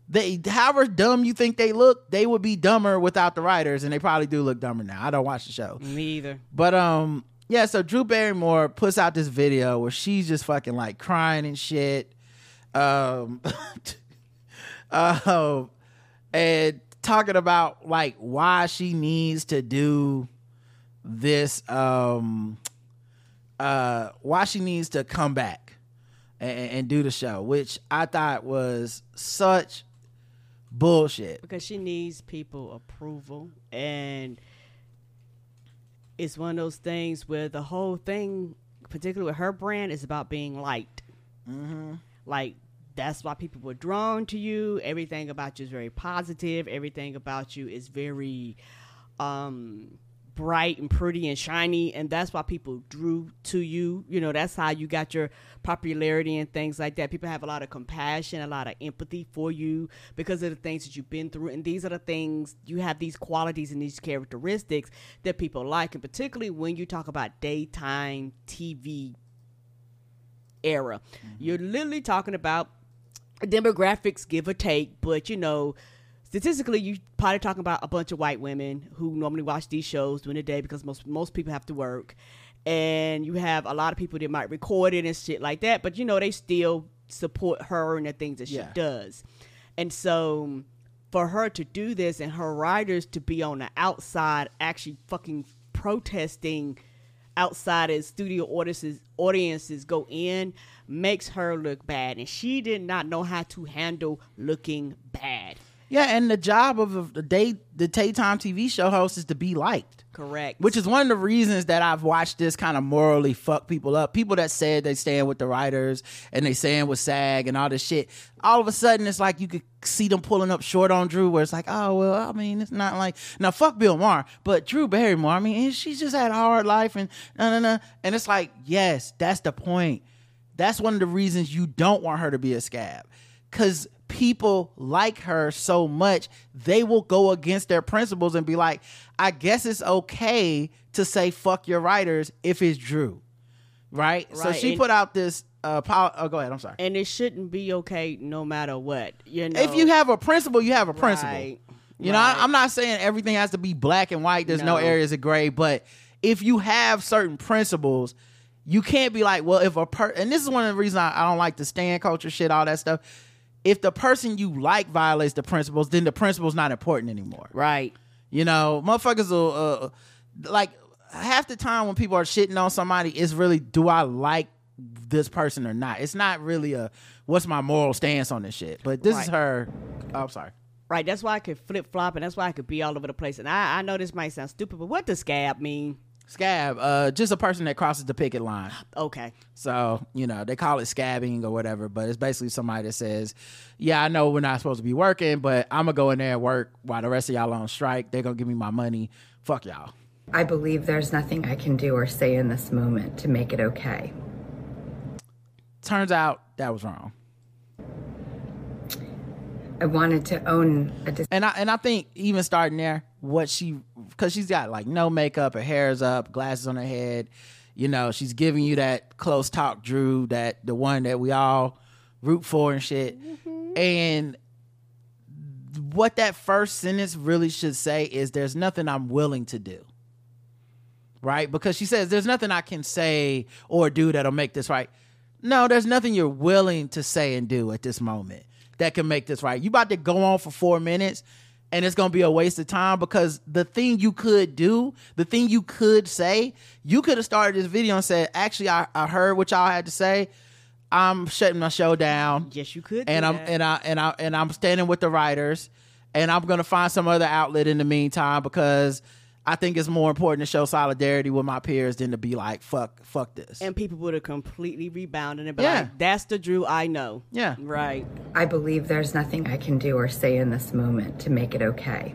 They however dumb you think they look, they would be dumber without the writers, and they probably do look dumber now. I don't watch the show. Me either. But um, yeah. So Drew Barrymore puts out this video where she's just fucking like crying and shit, um, uh, <laughs> and talking about like why she needs to do this, um, uh, why she needs to come back and, and do the show, which I thought was such bullshit. because she needs people approval. And it's one of those things where the whole thing particularly with her brand is about being liked. Like that's why people were drawn to you. Everything about you is very positive. Everything about you is very um bright and pretty and shiny and that's why people drew to you. You know that's how you got your popularity and things like that. People have a lot of compassion a lot of empathy for you because of the things that you've been through and these are the things you have these qualities and these characteristics that people like and particularly when you talk about daytime tv era. Mm-hmm. You're literally talking about demographics give or take but you know statistically you probably talking about a bunch of white women who normally watch these shows during the day because most most people have to work and you have a lot of people that might record it and shit like that but you know they still support her and the things that Yeah. she does. And so for her to do this and her writers to be on the outside actually fucking protesting outside as studio audiences audiences go in makes her look bad and she did not know how to handle looking bad. Yeah, and the job of the day the daytime TV show host is to be liked. Correct. Which is one of the reasons that I've watched this kind of morally fuck people up. People that said they stand with the writers and they stand with SAG and all this shit. All of a sudden, it's like you could see them pulling up short on Drew, where it's like, oh well, I mean, it's not like now fuck Bill Maher, but Drew Barrymore. I mean, she's just had a hard life and no, no, no. And it's like, yes, that's the point. That's one of the reasons you don't want her to be a scab. Cause people like her so much, they will go against their principles and be like, I guess it's okay to say fuck your writers if it's Drew. Right? So she and- put out this uh pol- oh go ahead, I'm sorry. and it shouldn't be okay no matter what. You know if you have a principle, you have a principle. Right, You know, I, right. I'm not saying everything has to be black and white. There's no, No. areas of gray, but if you have certain principles, you can't be like, well, if a per and this is one of the reasons I, I don't like the stand culture shit, all that stuff. If the person you like violates the principles, then the principle's not important anymore. right. You know, motherfuckers will uh, like half the time when people are shitting on somebody, it's really do I like this person or not? It's not really a what's my moral stance on this shit. But this is her. Oh, I'm sorry. Right, that's why I could flip flop, and that's why I could be all over the place. And I, I know this might sound stupid, but what does scab mean? Scab, uh, just a person that crosses the picket line. Okay, So, you know, they call it scabbing or whatever, but it's basically somebody that says, Yeah, I know we're not supposed to be working, but I'm gonna go in there and work while the rest of y'all on strike. They're gonna give me my money. Fuck y'all. I believe there's nothing I can do or say in this moment to make it okay. Turns out that was wrong. I wanted to own a decision. And I and I think even starting there, what she because she's got like no makeup, her hair's up, glasses on her head. You know, she's giving you that close talk, Drew, that the one that we all root for and shit. Mm-hmm. And what that first sentence really should say is there's nothing I'm willing to do. Right? Because she says there's nothing I can say or do that'll make this right. No, there's nothing you're willing to say and do at this moment that can make this right. You about to go on for four minutes and it's gonna be a waste of time because the thing you could do, the thing you could say, you could have started this video and said, actually I, I heard what y'all had to say. I'm shutting my show down. yes, you could. and I'm that. and I and I and I'm standing with the writers and I'm gonna find some other outlet in the meantime because I think it's more important to show solidarity with my peers than to be like fuck fuck this. and people would have completely rebounded and be Yeah. like, "That's the Drew I know." Yeah. right. I believe there's nothing I can do or say in this moment to make it okay.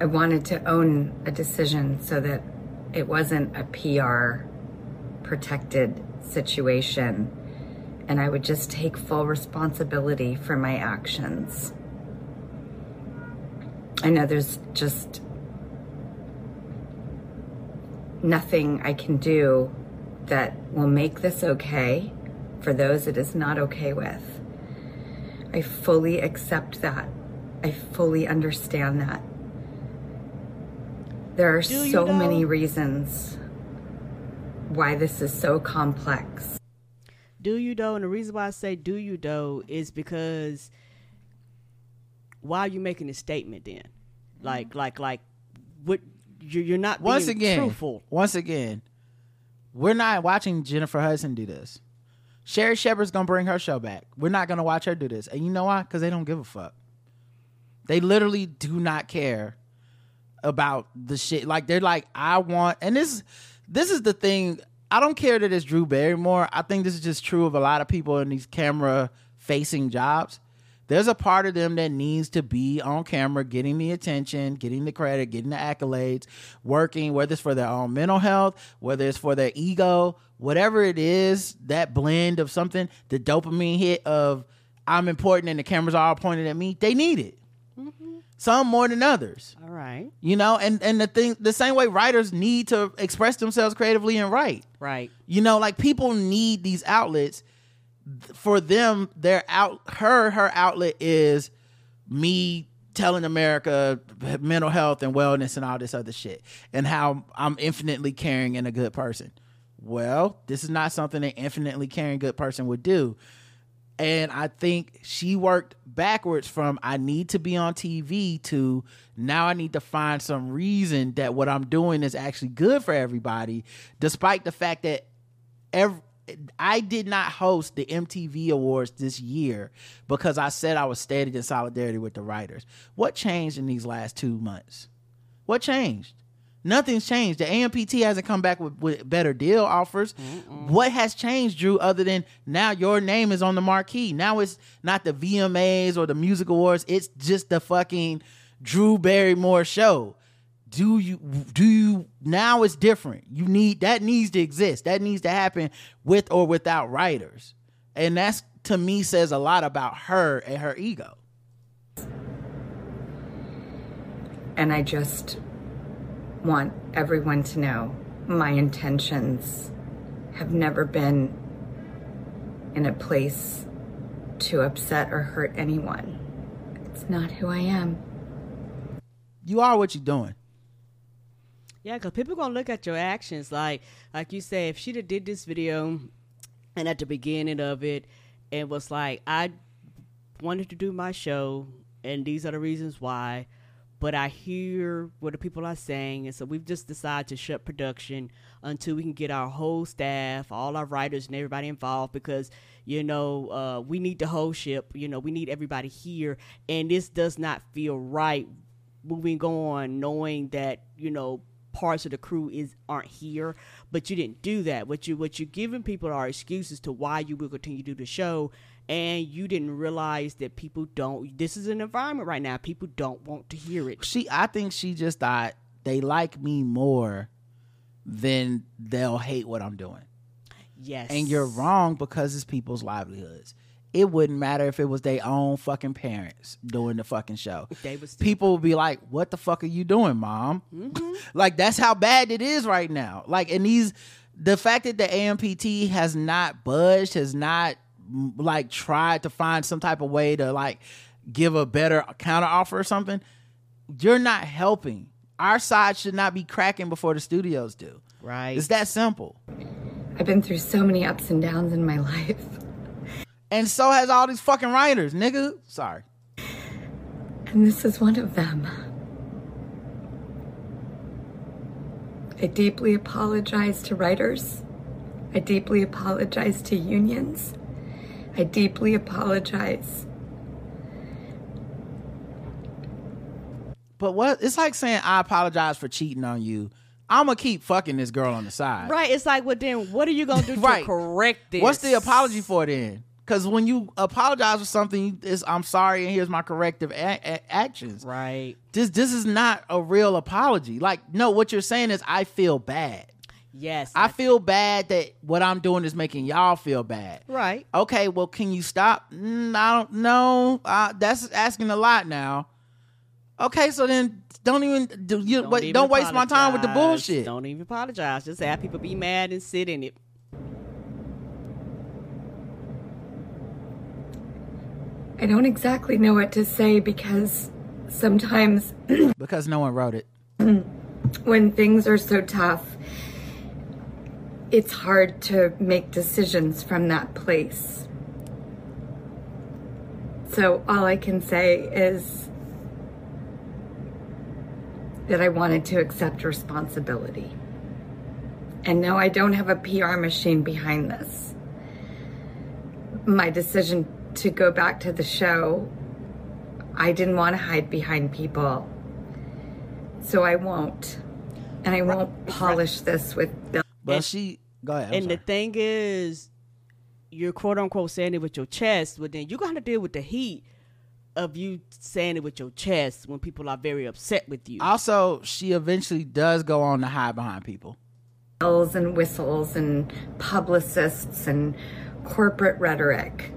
I wanted to own a decision so that it wasn't a PR protected situation and I would just take full responsibility for my actions. I know there's just nothing I can do that will make this okay for those it is not okay with. I fully accept that. I fully understand that. There are Do you so many reasons why this is so complex. Do you though? And the reason why I say do you though is because why are you making a statement then? Like, mm-hmm. like, like, what? You're, you're not once being again, truthful. once again, we're not watching Jennifer Hudson do this. Sherri Shepherd's gonna bring her show back. We're not gonna watch her do this, and you know why? Because they don't give a fuck. They literally do not care about the shit. Like they're like, I want, and this, this is the thing. I don't care that it's Drew Barrymore. I think this is just true of a lot of people in these camera facing jobs. There's a part of them that needs to be on camera, getting the attention, getting the credit, getting the accolades, working, whether it's for their own mental health, whether it's for their ego, whatever it is, that blend of something, the dopamine hit of I'm important and the cameras are all pointed at me, they need it. Mm-hmm. Some more than others All right, you know and and the thing the same way writers need to express themselves creatively and write right. you know like people need these outlets for them their out her her outlet is me telling america mental health and wellness and all this other shit and how i'm infinitely caring and a good person well, this is not something an infinitely caring good person would do. And I think she worked backwards from I need to be on TV to now I need to find some reason that what I'm doing is actually good for everybody, despite the fact that every, I did not host the MTV Awards this year because I said I was standing in solidarity with the writers. What changed in these last two months? What changed? Nothing's changed. The AMPT hasn't come back with, with better deal offers. What has changed, Drew, other than now your name is on the marquee? Now it's not the VMAs or the Music Awards. It's just the fucking Drew Barrymore show. Do you do you now it's different. You need that needs to exist. That needs to happen with or without writers. And that's to me says a lot about her and her ego. And I just want everyone to know my intentions have never been in a place to upset or hurt anyone. It's not who I am. You are what you're doing. Yeah, because people gonna look at your actions. Like, like you say, if have did this video, and at the beginning of it, it was like, I wanted to do my show, and these are the reasons why. But I hear what the people are saying, and so we've just decided to shut production until we can get our whole staff, all our writers, and everybody involved because you know uh, we need the whole ship. You know, we need everybody here, and this does not feel right moving on, knowing that you know parts of the crew is aren't here, but you didn't do that. What you what you're giving people are excuses to why you will continue to do the show, and you didn't realize that people don't. This is an environment right now. People don't want to hear it. She I think she just thought they like me more than they'll hate what I'm doing. Yes, And you're wrong because it's people's livelihoods. It wouldn't matter if it was their own fucking parents doing the fucking show. They would People would be like, "What the fuck are you doing, mom?" Mm-hmm. <laughs> like that's how bad it is right now. Like, and these, the fact that the AMPT has not budged, has not like tried to find some type of way to like give a better counter offer or something. You're not helping. Our side should not be cracking before the studios do. Right. It's that simple. I've been through so many ups and downs in my <laughs> life. And so has all these fucking writers, nigga. Sorry. And this is one of them. I deeply apologize to writers. I deeply apologize to unions. I deeply apologize. But what it's like saying I apologize for cheating on you. I'm gonna keep fucking this girl on the side. right. It's like, well, then what are you gonna do <laughs> Right. to correct this? What's the apology for then? Because when you apologize for something, it's I'm sorry and here's my corrective a- a- actions. Right. This this is not a real apology. Like no, what you're saying is I feel bad. Yes. I feel bad that what I'm doing is making y'all feel bad. Right. Okay, well, can you stop? Mm, I don't know. Uh, that's asking a lot now. Okay, so then don't even do you wait, even don't waste my time with the bullshit. Don't even apologize. Just have people be mad and sit in it. I don't exactly know what to say because sometimes <clears throat> Because no one wrote it. when things are so tough, it's hard to make decisions from that place. So all I can say is that I wanted to accept responsibility. And no, I don't have a PR machine behind this. My decision to go back to the show, I didn't want to hide behind people. So I won't. And I won't polish this with Bill. But And- she go ahead. I'm and the thing is, you're quote unquote saying it with your chest, but then you're gonna deal with the heat of you saying it with your chest when people are very upset with you. also, she eventually does go on to hide behind people. bells and whistles and publicists and corporate rhetoric.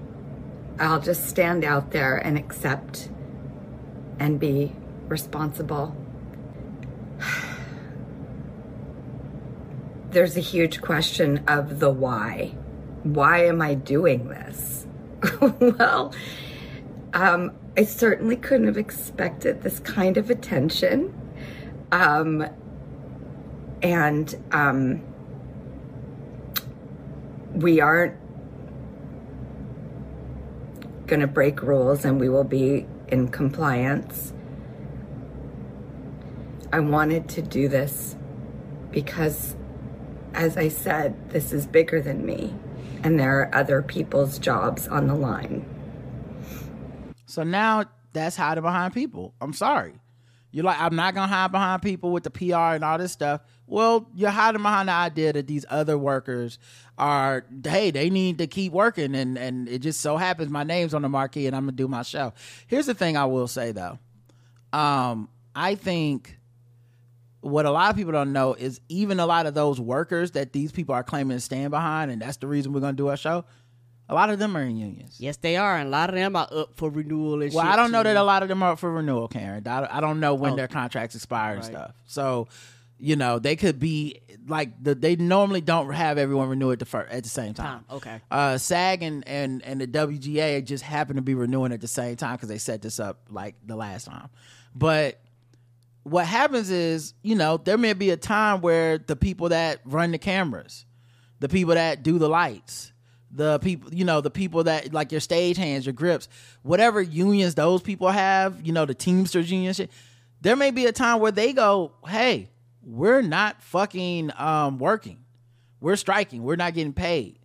I'll just stand out there and accept and be responsible. <sighs> There's a huge question of the why. Why am I doing this? <laughs> well, um, I certainly couldn't have expected this kind of attention. Um, and um, we aren't going to break rules and we will be in compliance. I wanted to do this because, as I said, this is bigger than me and there are other people's jobs on the line. So now that's hiding behind people. I'm sorry. You're like, I'm not gonna hide behind people with the PR and all this stuff. Well, you're hiding behind the idea that these other workers are, hey, they need to keep working, and and it just so happens my name's on the marquee, and I'm gonna do my show. Here's the thing I will say though, um, I think what a lot of people don't know is even a lot of those workers that these people are claiming to stand behind, and that's the reason we're gonna do our show. A lot of them are in unions. Yes, they are, and a lot of them are up for renewal and Well. I don't know that a lot of them are up for renewal, Karen. I, I don't know when Oh. their contracts expire and Right. stuff. So, you know, they could be like the, they normally don't have everyone renew at the fir- at the same time. Time, okay. Uh, SAG and, and and the WGA just happen to be renewing at the same time because they set this up like the last time. But what happens is, you know, there may be a time where the people that run the cameras, the people that do the lights, the people, you know, the people that like your stage hands, your grips, whatever unions those people have, you know, the Teamsters union shit, there may be a time where they go, hey, we're not fucking um, working. We're striking. We're not getting paid.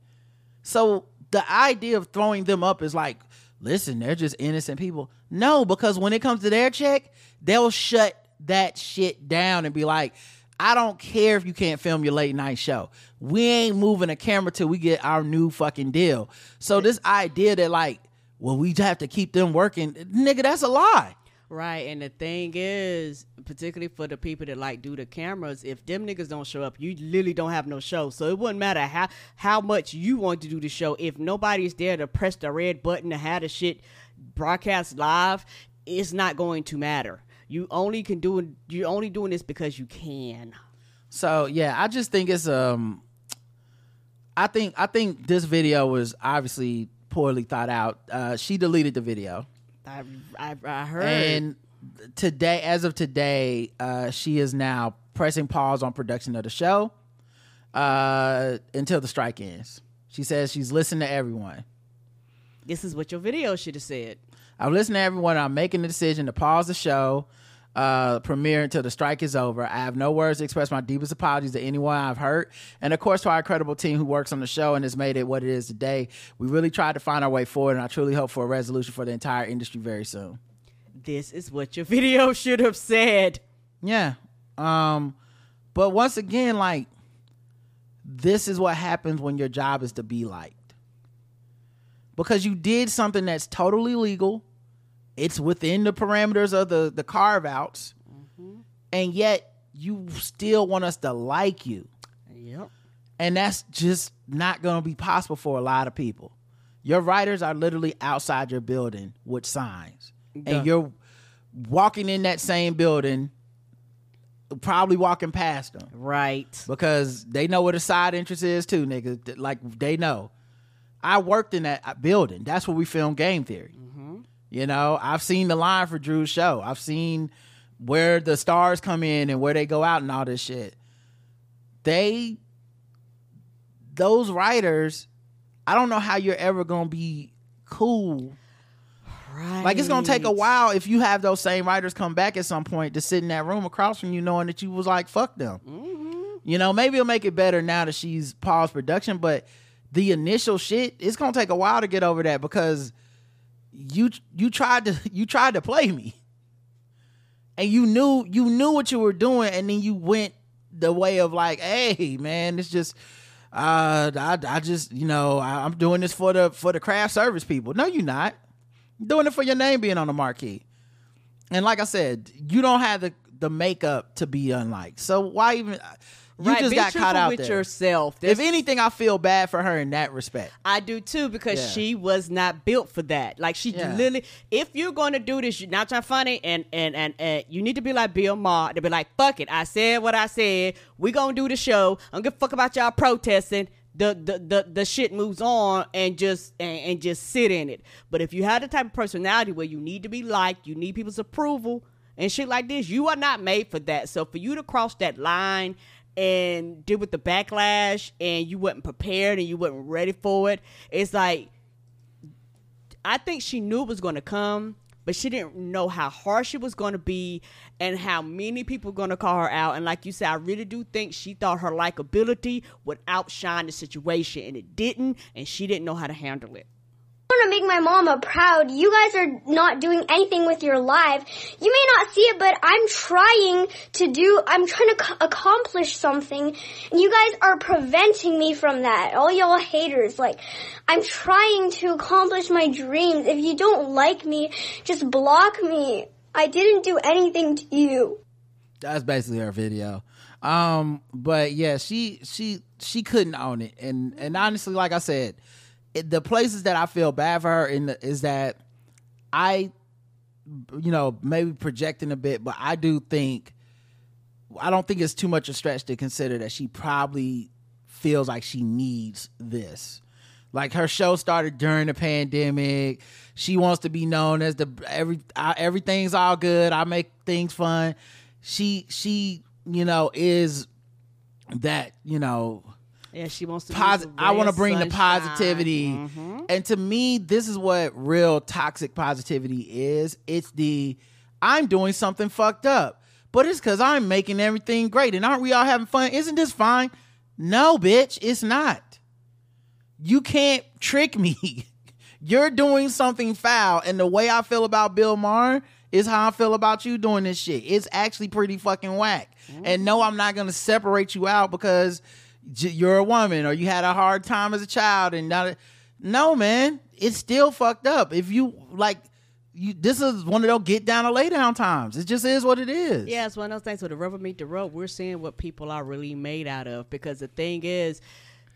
So the idea of throwing them up is like, listen, they're just innocent people. No, because when it comes to their check, they'll shut that shit down and be like, I don't care if you can't film your late night show. We ain't moving a camera till we get our new fucking deal. So this idea that like, well, we have to keep them working, nigga, that's a lie. Right, and the thing is, particularly for the people that like do the cameras, if them niggas don't show up, you literally don't have no show. So it wouldn't matter how how much you want to do the show. If nobody's there to press the red button to have the shit broadcast live, it's not going to matter. You only can do. You're only doing this because you can. So yeah, I just think it's um I think I think this video was obviously poorly thought out. Uh she deleted the video. I I, I heard. And today as of today, uh she is now pressing pause on production of the show uh until the strike ends. She says she's listening to everyone. this is what your video should have said. I'm listening to everyone. I'm making the decision to pause the show, uh, premiere until the strike is over. I have no words to express my deepest apologies to anyone I've hurt, and of course to our incredible team who works on the show and has made it what it is today. We really tried to find our way forward, and I truly hope for a resolution for the entire industry very soon. This is what your <laughs> video should have said. Yeah. Um, but once again, like this is what happens when your job is to be liked. Because you did something that's totally legal. It's within the parameters of the the carve outs. And yet you still want us to like you. Yep. And that's just not going to be possible for a lot of people. Your writers are literally outside your building with signs. Duh. And you're walking in that same building, probably walking past them Right. because they know what a side entrance is too, nigga. Like they know. I worked in that uh, building. That's where we filmed Game Theory. You know, I've seen the line for Drew's show. I've seen where the stars come in and where they go out and all this shit. They, those writers, I don't know how you're ever gonna be cool. Right. Like it's gonna take a while if you have those same writers come back at some point to sit in that room across from you, knowing that you was like, "Fuck them." Mm-hmm. You know, maybe it'll make it better now that she's paused production, but the initial shit, it's gonna take a while to get over that because you you tried to you tried to play me, and you knew you knew what you were doing, and then you went the way of like, "Hey, man, it's just." Uh, I, I just, you know, I, I'm doing this for the for the craft service people. No, you're not. You're doing it for your name being on the marquee. And like I said, you don't have the the makeup to be unlike So why even? You Right, just be got caught out with there. yourself. If anything, I feel bad for her in that respect. I do too because Yeah. she was not built for that. Like she Yeah. literally, if you're going to do this, you're not trying funny, and and and and you need to be like Bill Maher to be like, fuck it, I said what I said. We gonna do the show. I don't give a fuck about y'all protesting. The, the the the shit moves on and just and, and just sit in it. But if you have the type of personality where you need to be liked, you need people's approval and shit like this, you are not made for that. So for you to cross that line and deal with the backlash and you wasn't prepared and you wasn't ready for it. It's like I think she knew it was going to come, but she didn't know how harsh it was going to be and how many people were going to call her out. And like you said, I really do think she thought her likability would outshine the situation, and it didn't, and she didn't know how to handle it. To make my mama proud. You guys are not doing anything with your life. You may not see it, but I'm trying to do, I'm trying to accomplish something, and you guys are preventing me from that. All y'all haters, like, I'm trying to accomplish my dreams. If you don't like me, just block me. I didn't do anything to you. That's basically her video. Um, but yeah, she she she couldn't own it, and and honestly, like I said, it, the places that I feel bad for her in the, is that I, you know, maybe projecting a bit, but I do think I don't think it's too much a stretch to consider that she probably feels like she needs this. Like her show started during the pandemic. She wants to be known as the every uh, everything's all good. I make things fun. She she you know is that you know Yeah, she wants to. posi- I want to bring the sunshine. positivity. Mhm. And to me, this is what real toxic positivity is. It's the I'm doing something fucked up, but it's because I'm making everything great. And aren't we all having fun? Isn't this fine? No, bitch, it's not. You can't trick me. <laughs> You're doing something foul. And the way I feel about Bill Maher is how I feel about you doing this shit. It's actually pretty fucking whack. And no, I'm not going to separate you out because you're a woman or you had a hard time as a child and not. No, man, it's still fucked up. If you like, you this is one of those get down or lay down times. It just is what it is. Yeah, it's one of those things where the rubber meet the road. We're seeing what people are really made out of because the thing is,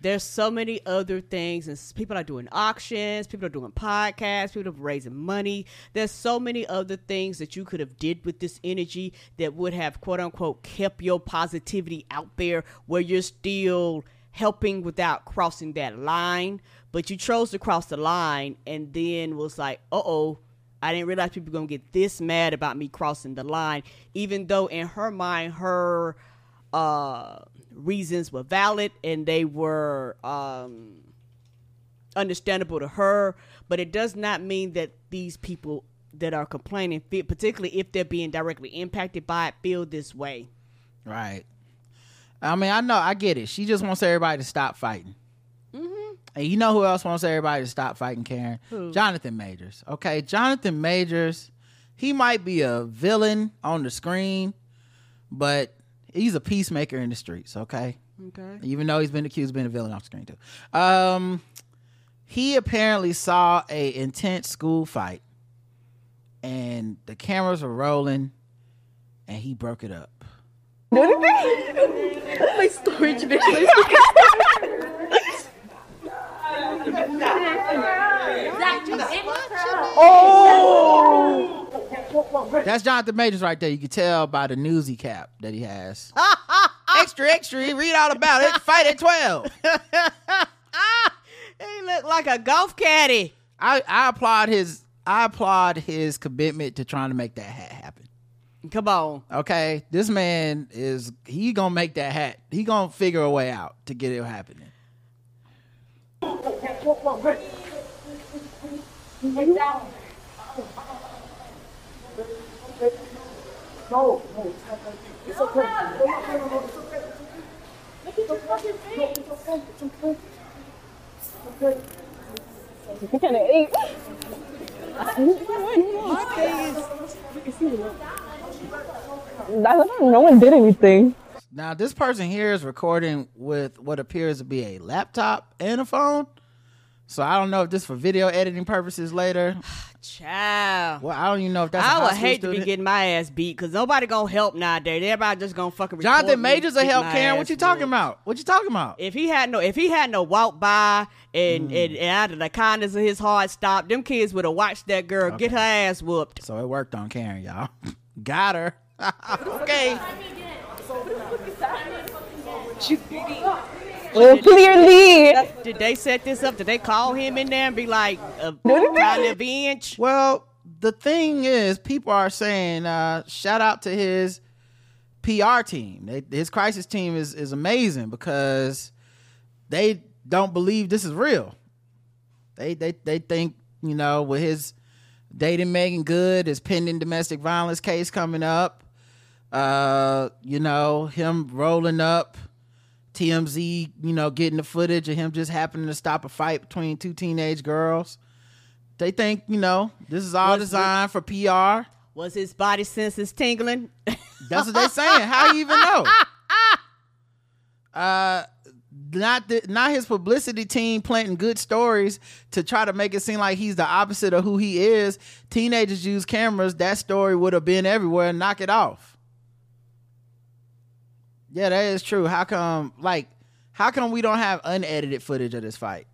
there's so many other things, and people are doing auctions, people are doing podcasts, people are raising money. There's so many other things that you could have did with this energy that would have quote unquote kept your positivity out there, where you're still helping without crossing that line. But you chose to cross the line, and then was like, uh oh. I didn't realize people were gonna get this mad about me crossing the line, even though in her mind her uh, reasons were valid and they were um, understandable to her. But it does not mean that these people that are complaining, particularly if they're being directly impacted by it, feel this way. Right. I mean, I know, I get it. She just wants everybody to stop fighting. And you know who else wants everybody to stop fighting, Karen? Who? Jonathan Majors. Okay, Jonathan Majors, he might be a villain on the screen, but he's a peacemaker in the streets, okay? Okay. Even though he's been accused of being a villain off screen too. Um he apparently saw a intense school fight and the cameras were rolling and he broke it up. My storage bitch. Oh! That's Jonathan Majors right there. You can tell by the newsy cap that he has. <laughs> extra, extra. Read all about it. Fight at 12. <laughs> He looked like a golf caddy. I, I applaud his I applaud his commitment to trying to make that hat happen. Come on. Okay, this man is he gonna make that hat. He gonna figure a way out to get it happening. No, no, it's okay. No, no, no, no, it's okay. Look at your fucking face. No, it's okay. It's okay. It's okay. You kind of ate. No one did anything. Now this person here is recording with what appears to be a laptop and a phone. So I don't know if this is for video editing purposes later. <sighs> Child. Well, I don't even know if that's. a I high would school hate to be getting my ass beat because nobody gonna help nowadays. Everybody just gonna fucking. record Jonathan me Majors will getting help my Karen. What you talking whooped. about? What you talking about? If he had no, if he had no walk by and, Mm. and, and out of the kindness of his heart stopped, them kids would have watched that girl get her ass whooped. So it worked on Karen, y'all. <laughs> Got her. <laughs> okay. Well, clearly. Did they set this up? Did they call him in there and be like, uh, trying to avenge? Well, the thing is, people are saying, uh, shout out to his PR team. They, his crisis team is is amazing because they don't believe this is real. They they they think you know with his dating Meagan Good, his pending domestic violence case coming up, uh, you know him rolling up. TMZ, you know, getting the footage of him just happening to stop a fight between two teenage girls. They think, you know, this is all What's- designed for PR. Was his body senses tingling? <laughs> That's what they're saying. How you even know? <laughs> Uh, not the, not his publicity team planting good stories to try to make it seem like he's the opposite of who he is. Teenagers use cameras. That story would have been everywhere knock it off. Yeah, that is true. How come? Like, how come we don't have unedited footage of this fight?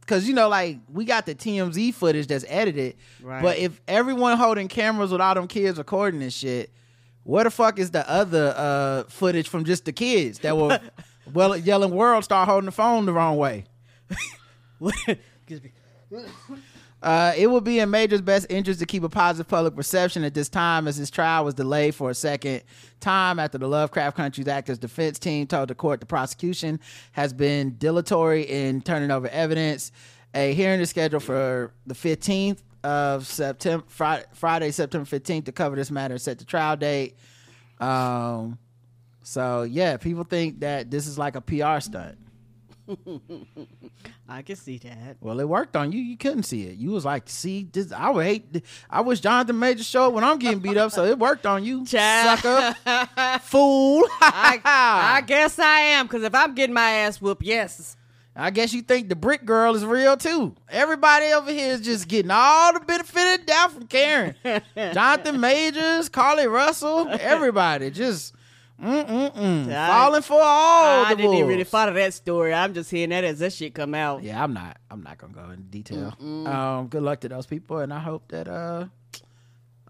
Because you know, like we got the TMZ footage that's edited, Right. but if everyone holding cameras with all them kids recording this shit, where the fuck is the other uh footage from just the kids that were <laughs> well yelling world star holding the phone the wrong way? <laughs> Uh, it would be in Major's best interest to keep a positive public perception at this time, as his trial was delayed for a second time after the Lovecraft Country's actors defense team told the court the prosecution has been dilatory in turning over evidence. A hearing is scheduled for the 15th of September, Friday, Friday September 15th, to cover this matter. Set the trial date. Um, so yeah, people think that this is like a PR stunt. <laughs> I can see that. Well, it worked on you. You couldn't see it. You was like, see, this. I would hate. I wish Jonathan Major showed when I'm getting beat up, so it worked on you, Child. sucker, <laughs> fool. <laughs> I, I guess I am, because if I'm getting my ass whooped, yes. I guess you think the brick girl is real too. Everybody over here is just getting all the benefit of the doubt from Karen. Jonathan Majors, Carlee Russell, everybody just mm mm mm I- falling for all I the didn't even really follow that story. I'm just hearing that as that shit come out. Yeah, I'm not. I'm not gonna go into detail. Um, good luck to those people, and I hope that uh,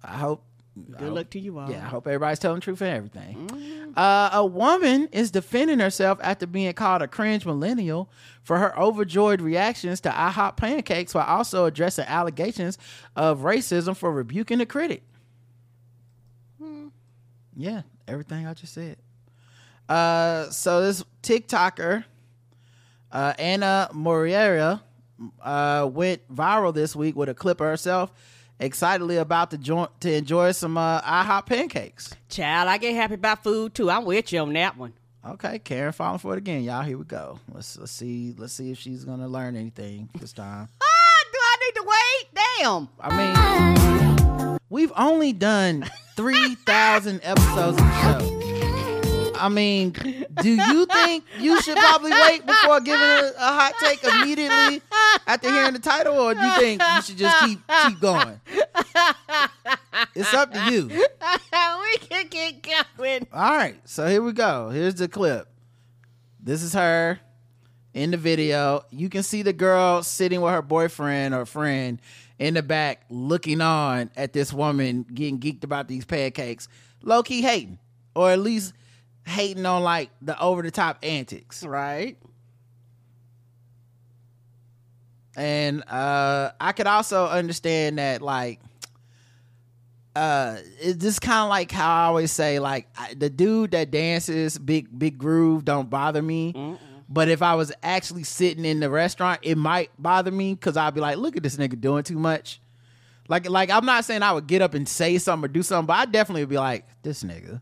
I hope. I Good hope- luck to you all. Yeah, I hope everybody's telling the truth and everything. Uh, a woman is defending herself after being called a cringe millennial for her overjoyed reactions to IHOP pancakes while also addressing allegations of racism for rebuking a critic. Yeah, everything I just said. Uh, so this TikToker, uh, Anna Moriera, uh, went viral this week with a clip of herself excitedly about to join to enjoy some uh, IHOP pancakes. Child, I get happy about food too. I'm with you on that one. Okay, Karen falling for it again, y'all. Here we go. Let's let's see let's see if she's gonna learn anything this time. <laughs> Ah, do I need to wait? Damn. I mean, we've only done three thousand episodes of the show. I mean, do you think you should probably wait before giving a, a hot take immediately after hearing the title, or do you think you should just keep keep going? It's up to you. <laughs> we can get going. All right, so here we go. Here's the clip. This is her in the video. You can see the girl sitting with her boyfriend or friend in the back, looking on at this woman getting geeked about these pancakes, low key hating, or at least hating on like the over the top antics. Right. And uh I could also understand that like uh it's just kind of like how I always say like I, the dude that dances big big groove don't bother me. But if I was actually sitting in the restaurant, it might bother me because I'd be like, look at this nigga doing too much. Like like I'm not saying I would get up and say something or do something, but I definitely would be like, this nigga.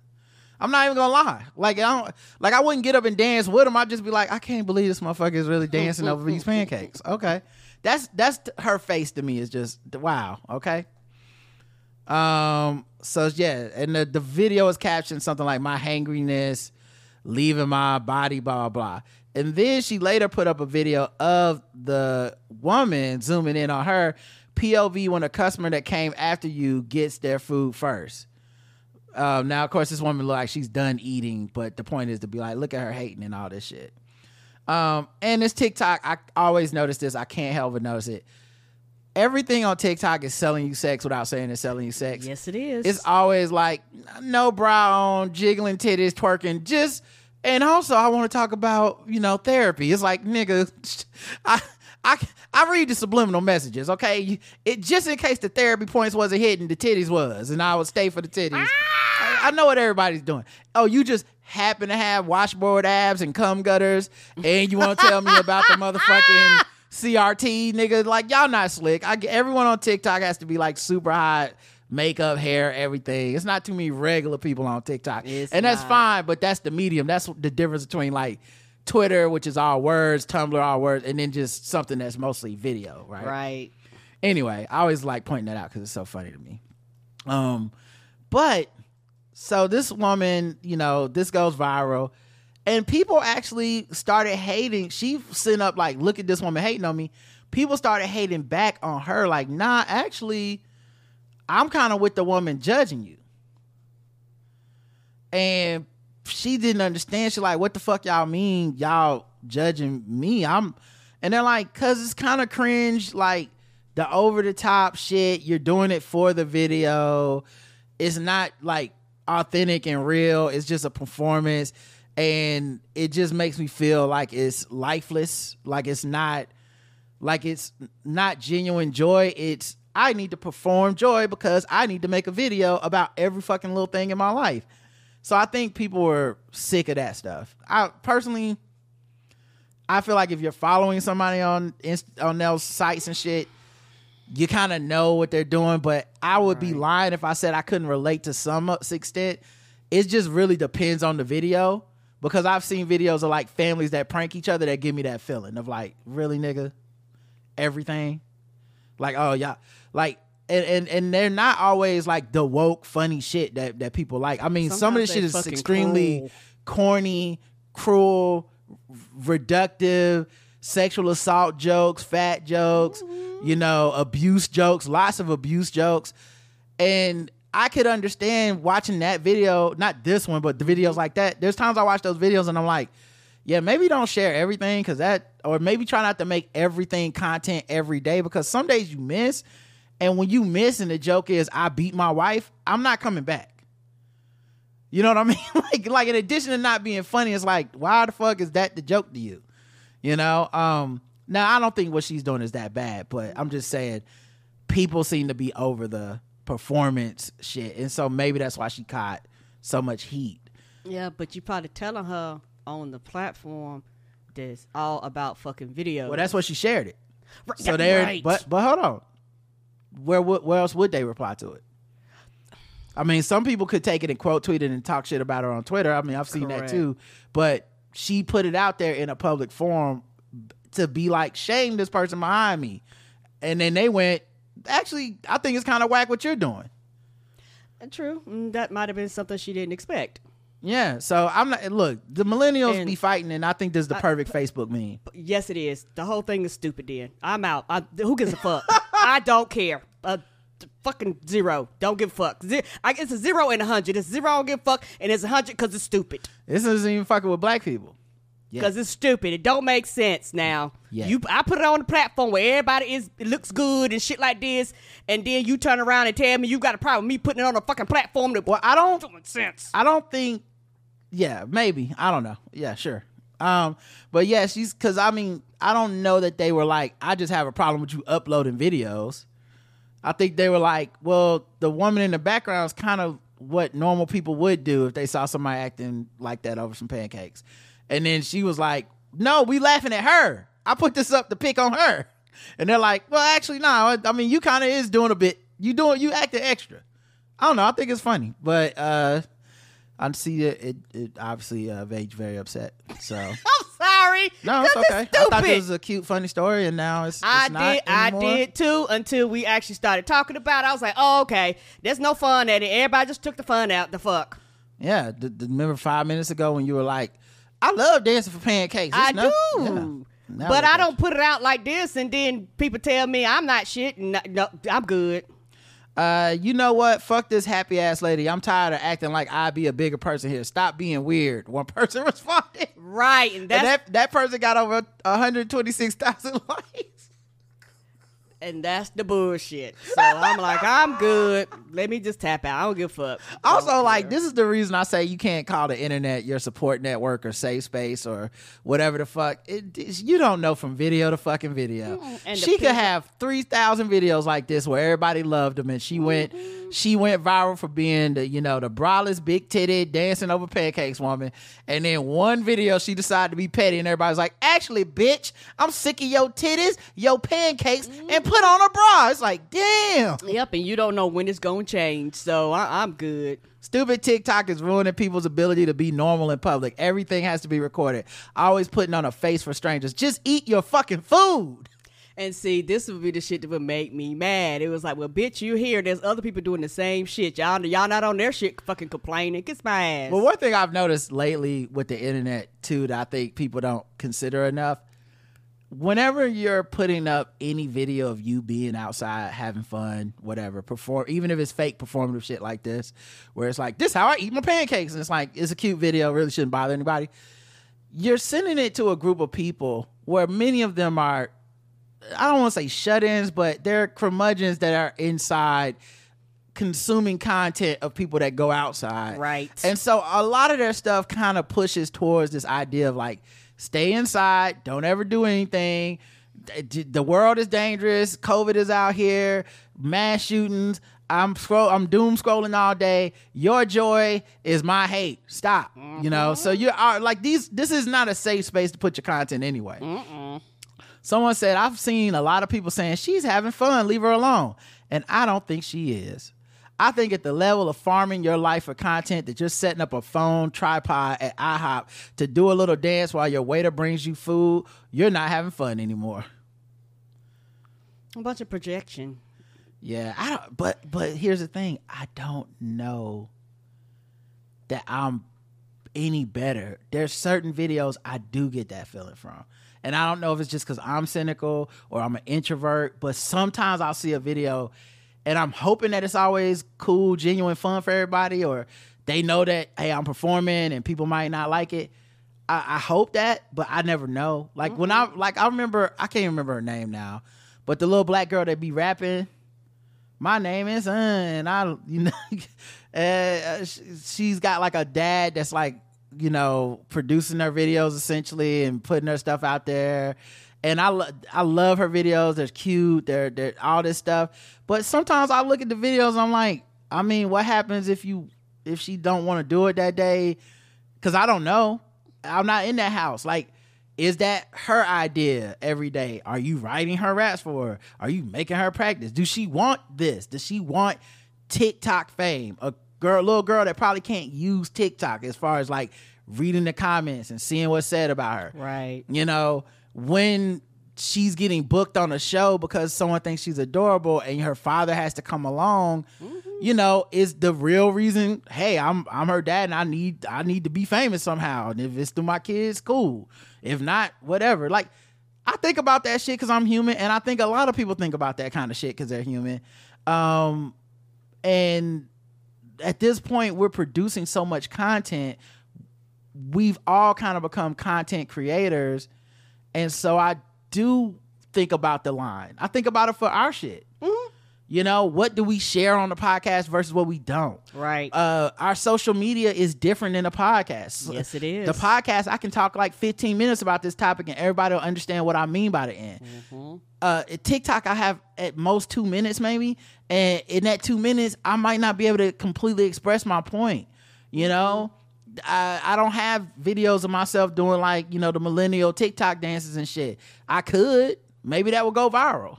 I'm not even gonna lie. Like I don't like I wouldn't get up and dance with him. I'd just be like, I can't believe this motherfucker is really dancing over these <laughs> pancakes. Okay. That's that's her face to me is just wow. Okay. Um. So yeah, and the the video is captioned something like my hangriness, leaving my body, blah blah blah. And then she later put up a video of the woman zooming in on her POV when a customer that came after you gets their food first. Um, now, of course, this woman look like she's done eating, but the point is to be like, look at her hating and all this shit. Um, and this TikTok, I always notice this. I can't help but notice it. Everything on TikTok is selling you sex without saying it's selling you sex. Yes, it is. It's always like no bra on, jiggling titties, twerking, just. And also, I want to talk about you know therapy. It's like nigga, <laughs> I I I read the subliminal messages. Okay, it just in case the therapy points wasn't hitting, the titties was, and I would stay for the titties. I, I know what everybody's doing. Oh, you just happen to have washboard abs and cum gutters, and you want to tell me about the motherfucking <laughs> CRT, nigga? Like y'all not slick. I get everyone on TikTok has to be like super hot. Makeup, hair, everything. It's not too many regular people on TikTok, It's and that's not. fine. But that's the medium. That's the difference between like Twitter, which is all words, Tumblr, all words, and then just something that's mostly video, right? Right. Anyway, I always like pointing that out because it's so funny to me. Um, but so this woman, you know, this goes viral, and people actually started hating. She sent up like, "Look at this woman hating on me." People started hating back on her, like, "Nah, actually, I'm kind of with the woman judging you." And she didn't understand. She like, "What the fuck y'all mean? Y'all judging me?" I'm, and they're like, "Cause it's kind of cringe, like." the over the top shit. You're doing it for the video. It's not like authentic and real. It's just a performance. And it just makes me feel like it's lifeless. Like it's not like it's not genuine joy. It's I need to perform joy because I need to make a video about every fucking little thing in my life. So I think people were sick of that stuff. I personally I feel like if you're following somebody on Inst- on those sites and shit, you kind of know what they're doing, but I would be lying if I said I couldn't relate to some extent. It just really depends on the video because I've seen videos of like families that prank each other that give me that feeling of like, really, nigga, everything. Like, oh yeah, like, and and, and they're not always like the woke funny shit that that people like. I mean, some of Sometimes this shit is extremely cruel. corny, cruel, reductive, sexual assault jokes, fat jokes, mm-hmm. you know, abuse jokes, lots of abuse jokes. And I could understand watching that video, not this one, but the mm-hmm. videos like that. There's times I watch those videos and I'm like, yeah, maybe don't share everything because that, or maybe try not to make everything content every day because some days you miss. And when you miss and the joke is, I beat my wife, I'm not coming back. You know what I <laughs> mean? like, like in addition to not being funny, it's like, why the fuck is that the joke to you? You know? Um, now I don't think what she's doing is that bad, but I'm just saying people seem to be over the performance shit. And so maybe that's why she caught so much heat. Yeah, but you probably telling her on the platform that it's all about fucking video. Well, that's what she shared it. Right, So there, right. but but hold on. Where would where else would they reply to it? I mean, some people could take it and quote tweet it and talk shit about her on Twitter. I mean, I've seen that too. But she put it out there in a public forum to be like, shame this person behind me. And then they went, actually, I think it's kind of whack what you're doing. True. Mm, That might have been something she didn't expect. Yeah. So I'm not look, the millennials And be fighting, and I think this is the I- perfect Facebook meme. Yes, it is. The whole thing is stupid. Then I'm out. I, who gives a fuck? <laughs> I don't care. Uh, fucking zero. Don't give a fuck. Ze- I, it's a zero and a hundred. It's zero. I don't give a fuck, and it's a hundred because it's stupid. This isn't even fucking with black people. Because it's stupid. It don't make sense now. Yeah. You, I put it on the platform where everybody is. It looks good and shit like this, and then you turn around and tell me you got a problem with me putting it on a fucking platform that Well, I don't doing sense. I don't think. Yeah, maybe. I don't know. Yeah, sure. Um, but yeah, she's because I mean I don't know that they were like I just have a problem with you uploading videos. I think they were like, well, the woman in the background is kind of what normal people would do if they saw somebody acting like that over some pancakes. And then she was like, no, we laughing at her. I put this up to pick on her. And they're like, well, actually, no. I, I mean, you kind of is doing a bit. You doing you acting extra. I don't know. I think it's funny, but uh I see it. It, it obviously uh, made you very upset. So <laughs> I'm sorry. no, it's okay. I thought it was a cute, funny story, and now it's, it's I not did, I did too. Until we actually started talking about it, I was like, "Oh, okay. There's no fun at it. Everybody just took the fun out. The fuck." Yeah, the, the, remember five minutes ago when you were like, "I love dancing for pancakes." I no- do, yeah. Now but I don't put it out like this, and then people tell me I'm not shit. And no, no, I'm good. You. Uh, you know what? Fuck this happy ass lady. I'm tired of acting like I be a bigger person here. Stop being weird. One <laughs> person responded, Right, and and that that person got over 126,000 <laughs> likes. And that's the bullshit. So I'm like, I'm good. Let me just tap out. I don't give a fuck. Also, like this is the reason I say you can't call the internet your support network or safe space or whatever the fuck. It, it's- you don't know from video to fucking video. Mm, and she could picture- have three thousand videos like this where everybody loved them, and she went she went viral for being the you know the braless, big titted, dancing over pancakes woman. And then one video she decided to be petty, and everybody's like, "Actually, bitch, I'm sick of your titties, your pancakes, and put on a bra." It's like, damn. Yep, and you don't know when it's gonna change. So I, I'm good. Stupid TikTok is ruining people's ability to be normal in public. Everything has to be recorded. Always putting on a face for strangers. Just eat your fucking food. And see, this would be the shit that would make me mad. It was like, well, bitch, you here? There's other people doing the same shit. Y'all, y'all not on their shit, fucking complaining. Kiss my ass. Well, one thing I've noticed lately with the internet too that I think people don't consider enough. Whenever you're putting up any video of you being outside having fun, whatever, perform even if it's fake performative shit like this, where it's like, this how I eat my pancakes, and it's like it's a cute video, really shouldn't bother anybody. You're sending it to a group of people where many of them are I don't want to say shut-ins, but they're curmudgeons that are inside consuming content of people that go outside. Right. And so a lot of their stuff kind of pushes towards this idea of like stay inside, don't ever do anything. The world is dangerous. COVID is out here. Mass shootings. I'm scroll. I'm doom scrolling all day. Your joy is my hate. Stop. You know. So mm-hmm. you are uh, like these. This is not a safe space to put your content anyway. Someone said, I've seen a lot of people saying she's having fun, leave her alone. And I don't think she is. I think at the level of farming your life for content that just setting up a phone tripod at IHOP to do a little dance while your waiter brings you food, you're not having fun anymore. a bunch of projection. Yeah, I don't but but here's the thing, I don't know that I'm any better. There's certain videos I do get that feeling from. And I don't know if it's just cuz I'm cynical or I'm an introvert, but sometimes I'll see a video and I'm hoping that it's always cool, genuine fun for everybody or they know that hey, I'm performing and people might not like it. I, I hope that, but I never know. Like when I like I remember I can't remember her name now, but the little black girl that be rapping my name is uh, and I you know <laughs> uh, she's got like a dad that's like you know producing her videos essentially and putting her stuff out there and I lo- I love her videos they're cute they're they're all this stuff but sometimes I look at the videos I'm like I mean what happens if you if she don't want to do it that day cuz I don't know I'm not in that house like is that her idea every day? Are you writing her raps for her? Are you making her practice? Do she want this? Does she want TikTok fame? A girl, little girl that probably can't use TikTok as far as like reading the comments and seeing what's said about her. Right. You know, when she's getting booked on a show because someone thinks she's adorable and her father has to come along, you know, is the real reason, hey, I'm I'm her dad and I need I need to be famous somehow. And if it's through my kids, cool. If not, whatever. Like I think about that shit because I'm human, and I think a lot of people think about that kind of shit because they're human. Um, and at this point, we're producing so much content. We've all kind of become content creators, and so I do think about the line. I think about it for our shit. You know, what do we share on the podcast versus what we don't? Right. Uh, our social media is different than the podcast. Yes, it is. The podcast, I can talk like 15 minutes about this topic and everybody will understand what I mean by the end. Mm-hmm. Uh, TikTok, I have at most two minutes, maybe. And in that two minutes, I might not be able to completely express my point. You know, I, I don't have videos of myself doing like, you know, the millennial TikTok dances and shit. I could. Maybe that would go viral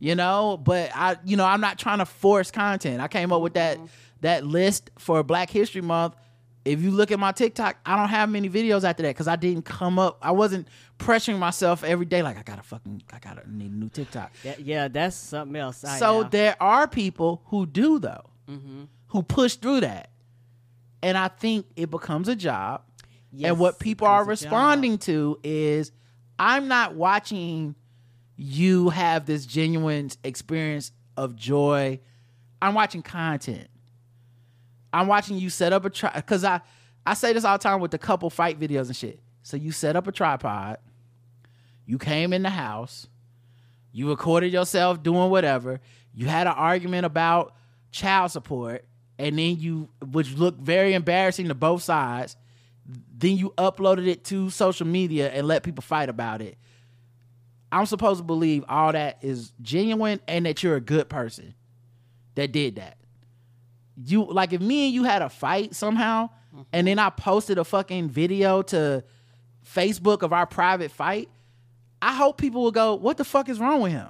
you know but i you know i'm not trying to force content i came up with that that list for black history month if you look at my tiktok i don't have many videos after that because i didn't come up i wasn't pressuring myself every day like i gotta fucking i gotta need a new tiktok That- yeah, that's something else. I so know. there are people who do though Mhm. who push through that and i think it becomes a job. Yes, and what people are becomes a job. responding to is i'm not watching you have this genuine experience of joy. I'm watching content. I'm watching you set up a tri because i i say this all the time with the couple fight videos and shit. So you set up a tripod. You came in the house. You recorded yourself doing whatever. You had an argument about child support, and then you, which looked very embarrassing to both sides. Then you uploaded it to social media and let people fight about it. I'm supposed to believe all that is genuine and that you're a good person that did that. You like if me and you had a fight somehow, and then I posted a fucking video to Facebook of our private fight. I hope people will go, "What the fuck is wrong with him?"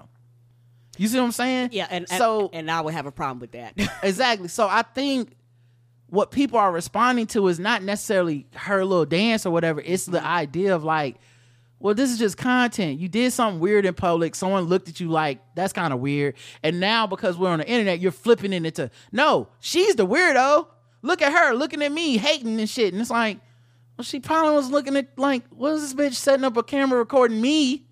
You see what I'm saying? Yeah, and and- so and I would have a problem with that. <laughs> exactly. So I think what people are responding to is not necessarily her little dance or whatever. It's the mm-hmm. idea of like, well, this is just content. You did something weird in public. Someone looked at you like that's kind of weird, and now because we're on the internet, you're flipping it into no, she's the weirdo. Look at her looking at me, hating and shit, and it's like, well, she probably was looking at like, what is this bitch setting up a camera recording me?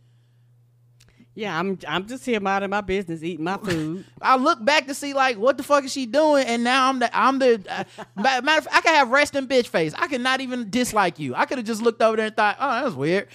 Yeah, I'm I'm just here minding my business, eating my food. <laughs> I look back to see like what the fuck is she doing, and now I'm the I'm the uh, matter of fact, I can have resting bitch face. I could not even dislike you. I could have just looked over there and thought, oh, that was weird.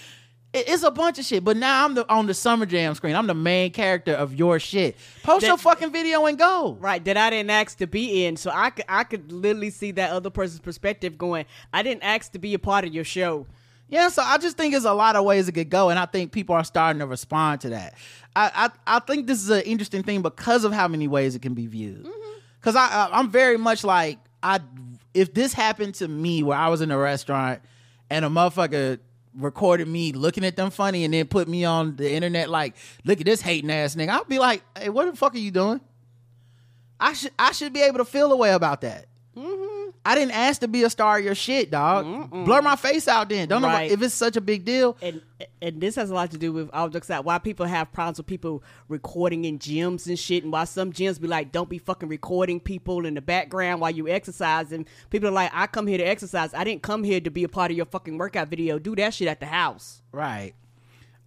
It- it's a bunch of shit, but now I'm the on the summer jam screen. I'm the main character of your shit. Post your fucking video and go. right, that I didn't ask to be in, so I could I could literally see that other person's perspective going, I didn't ask to be a part of your show. Yeah, so I just think there's a lot of ways it could go, and I think people are starting to respond to that. I I, I think this is an interesting thing because of how many ways it can be viewed. Mm-hmm. Because I, I I'm very much like I if this happened to me where I was in a restaurant and a motherfucker recorded me looking at them funny and then put me on the internet like look at this hating ass nigga, I'll be like, hey, what the fuck are you doing? I should I should be able to feel a way about that. Mm-hmm. I didn't ask to be a star of your shit, dog. Blur my face out then. Don't know if it's such a big deal. And and this has a lot to do with all jokes out why people have problems with people recording in gyms and shit, and why some gyms be like, don't be fucking recording people in the background while you exercise. And people are like, I come here to exercise. I didn't come here to be a part of your fucking workout video. Do that shit at the house. Right.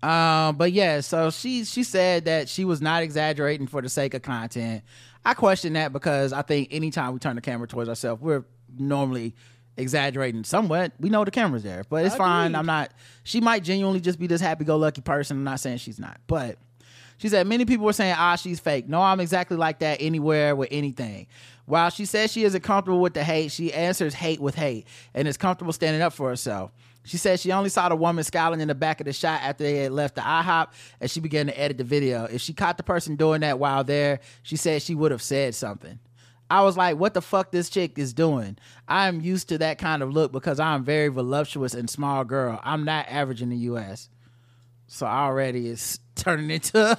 Um, but yeah, so she she said that she was not exaggerating for the sake of content. I question that because I think anytime we turn the camera towards ourselves, we're normally exaggerating somewhat. We know the camera's there, but it's fine. I'm not. She might genuinely just be this happy-go-lucky person. I'm not saying she's not, but she said many people were saying, "Ah, she's fake." No, I'm exactly like that anywhere with anything. While she says she isn't comfortable with the hate, she answers hate with hate and is comfortable standing up for herself. She said she only saw the woman scowling in the back of the shot after they had left the IHOP and she began to edit the video. If she caught the person doing that while there, she said she would have said something. I was like, what the fuck this chick is doing? I am used to that kind of look because I'm very voluptuous and small girl. I'm not average in the US. So already it's <laughs> turning into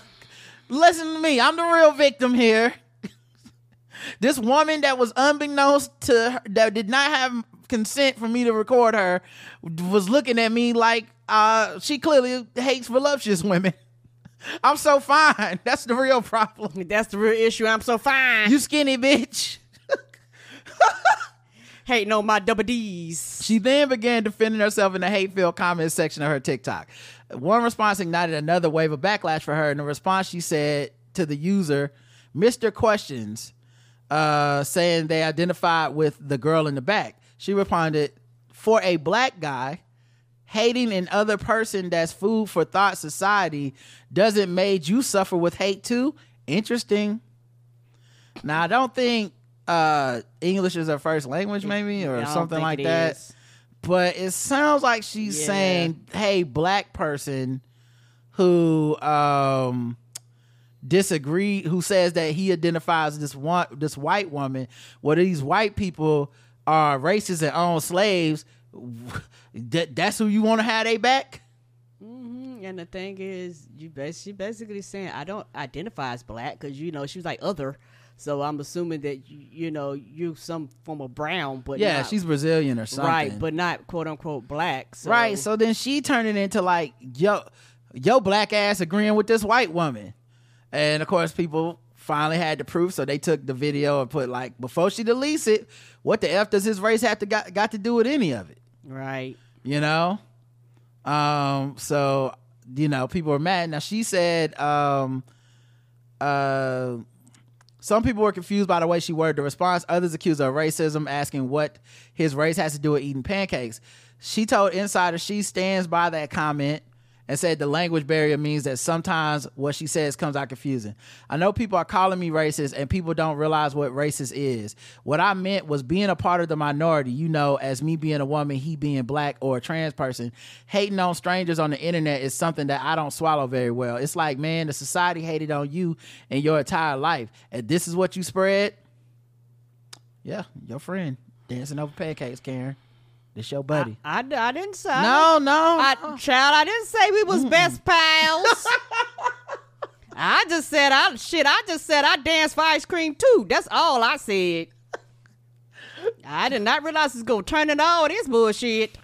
listen to me, I'm the real victim here. <laughs> this woman that was unbeknownst to her, that did not have consent for me to record her was looking at me like uh she clearly hates voluptuous women. <laughs> I'm so fine. <laughs> That's the real problem. That's the real issue. I'm so fine. You skinny bitch. <laughs> hating on my double D's. She then began defending herself in the hate-filled comment section of her TikTok. One response ignited another wave of backlash for her. In the response, she said to the user, "Mr. Questions," uh, saying they identified with the girl in the back. She responded, "For a black guy." Hating an other person that's food for thought society doesn't made you suffer with hate too? Interesting. Now I don't think uh English is her first language, maybe, or something like that. is. But it sounds like she's Yeah. saying, "Hey, black person who um disagree, who says that he identifies this one this white woman, well, these white people are racist and own slaves. That that's who you want to have they back." Mhm. And the thing is, you bas- she basically saying I don't identify as black because you know she was like other, so I'm assuming that you, you know you some form of brown, but yeah, not- she's Brazilian or something. right, but not quote unquote black. So. Right. So then she turned it into like, yo, yo, black ass agreeing with this white woman. And of course, people finally had the proof. So they took the video and put like, before she deletes it, what the F does his race have to got, got to do with any of it? Right, You know? Um, so, you know, people are mad. Now she said, um, uh, some people were confused by the way she worded the response. Others accused her of racism, asking what his race has to do with eating pancakes. She told Insider she stands by that comment and said the language barrier means that sometimes what she says comes out confusing. I know people are calling me racist and people don't realize what racist is. What I meant was being a part of the minority, you know, as me being a woman, he being black or a trans person. Hating on strangers on the internet is something that I don't swallow very well. It's like, man, the society hated on you and your entire life. And this is what you spread? Yeah, your friend dancing over pancakes, Karen. This your buddy. I, I didn't say. no, no. I, child, I didn't say we was best pals. <laughs> I just said I shit. I just said I danced for ice cream too. That's all I said. I did not realize it's gonna turn into all this bullshit.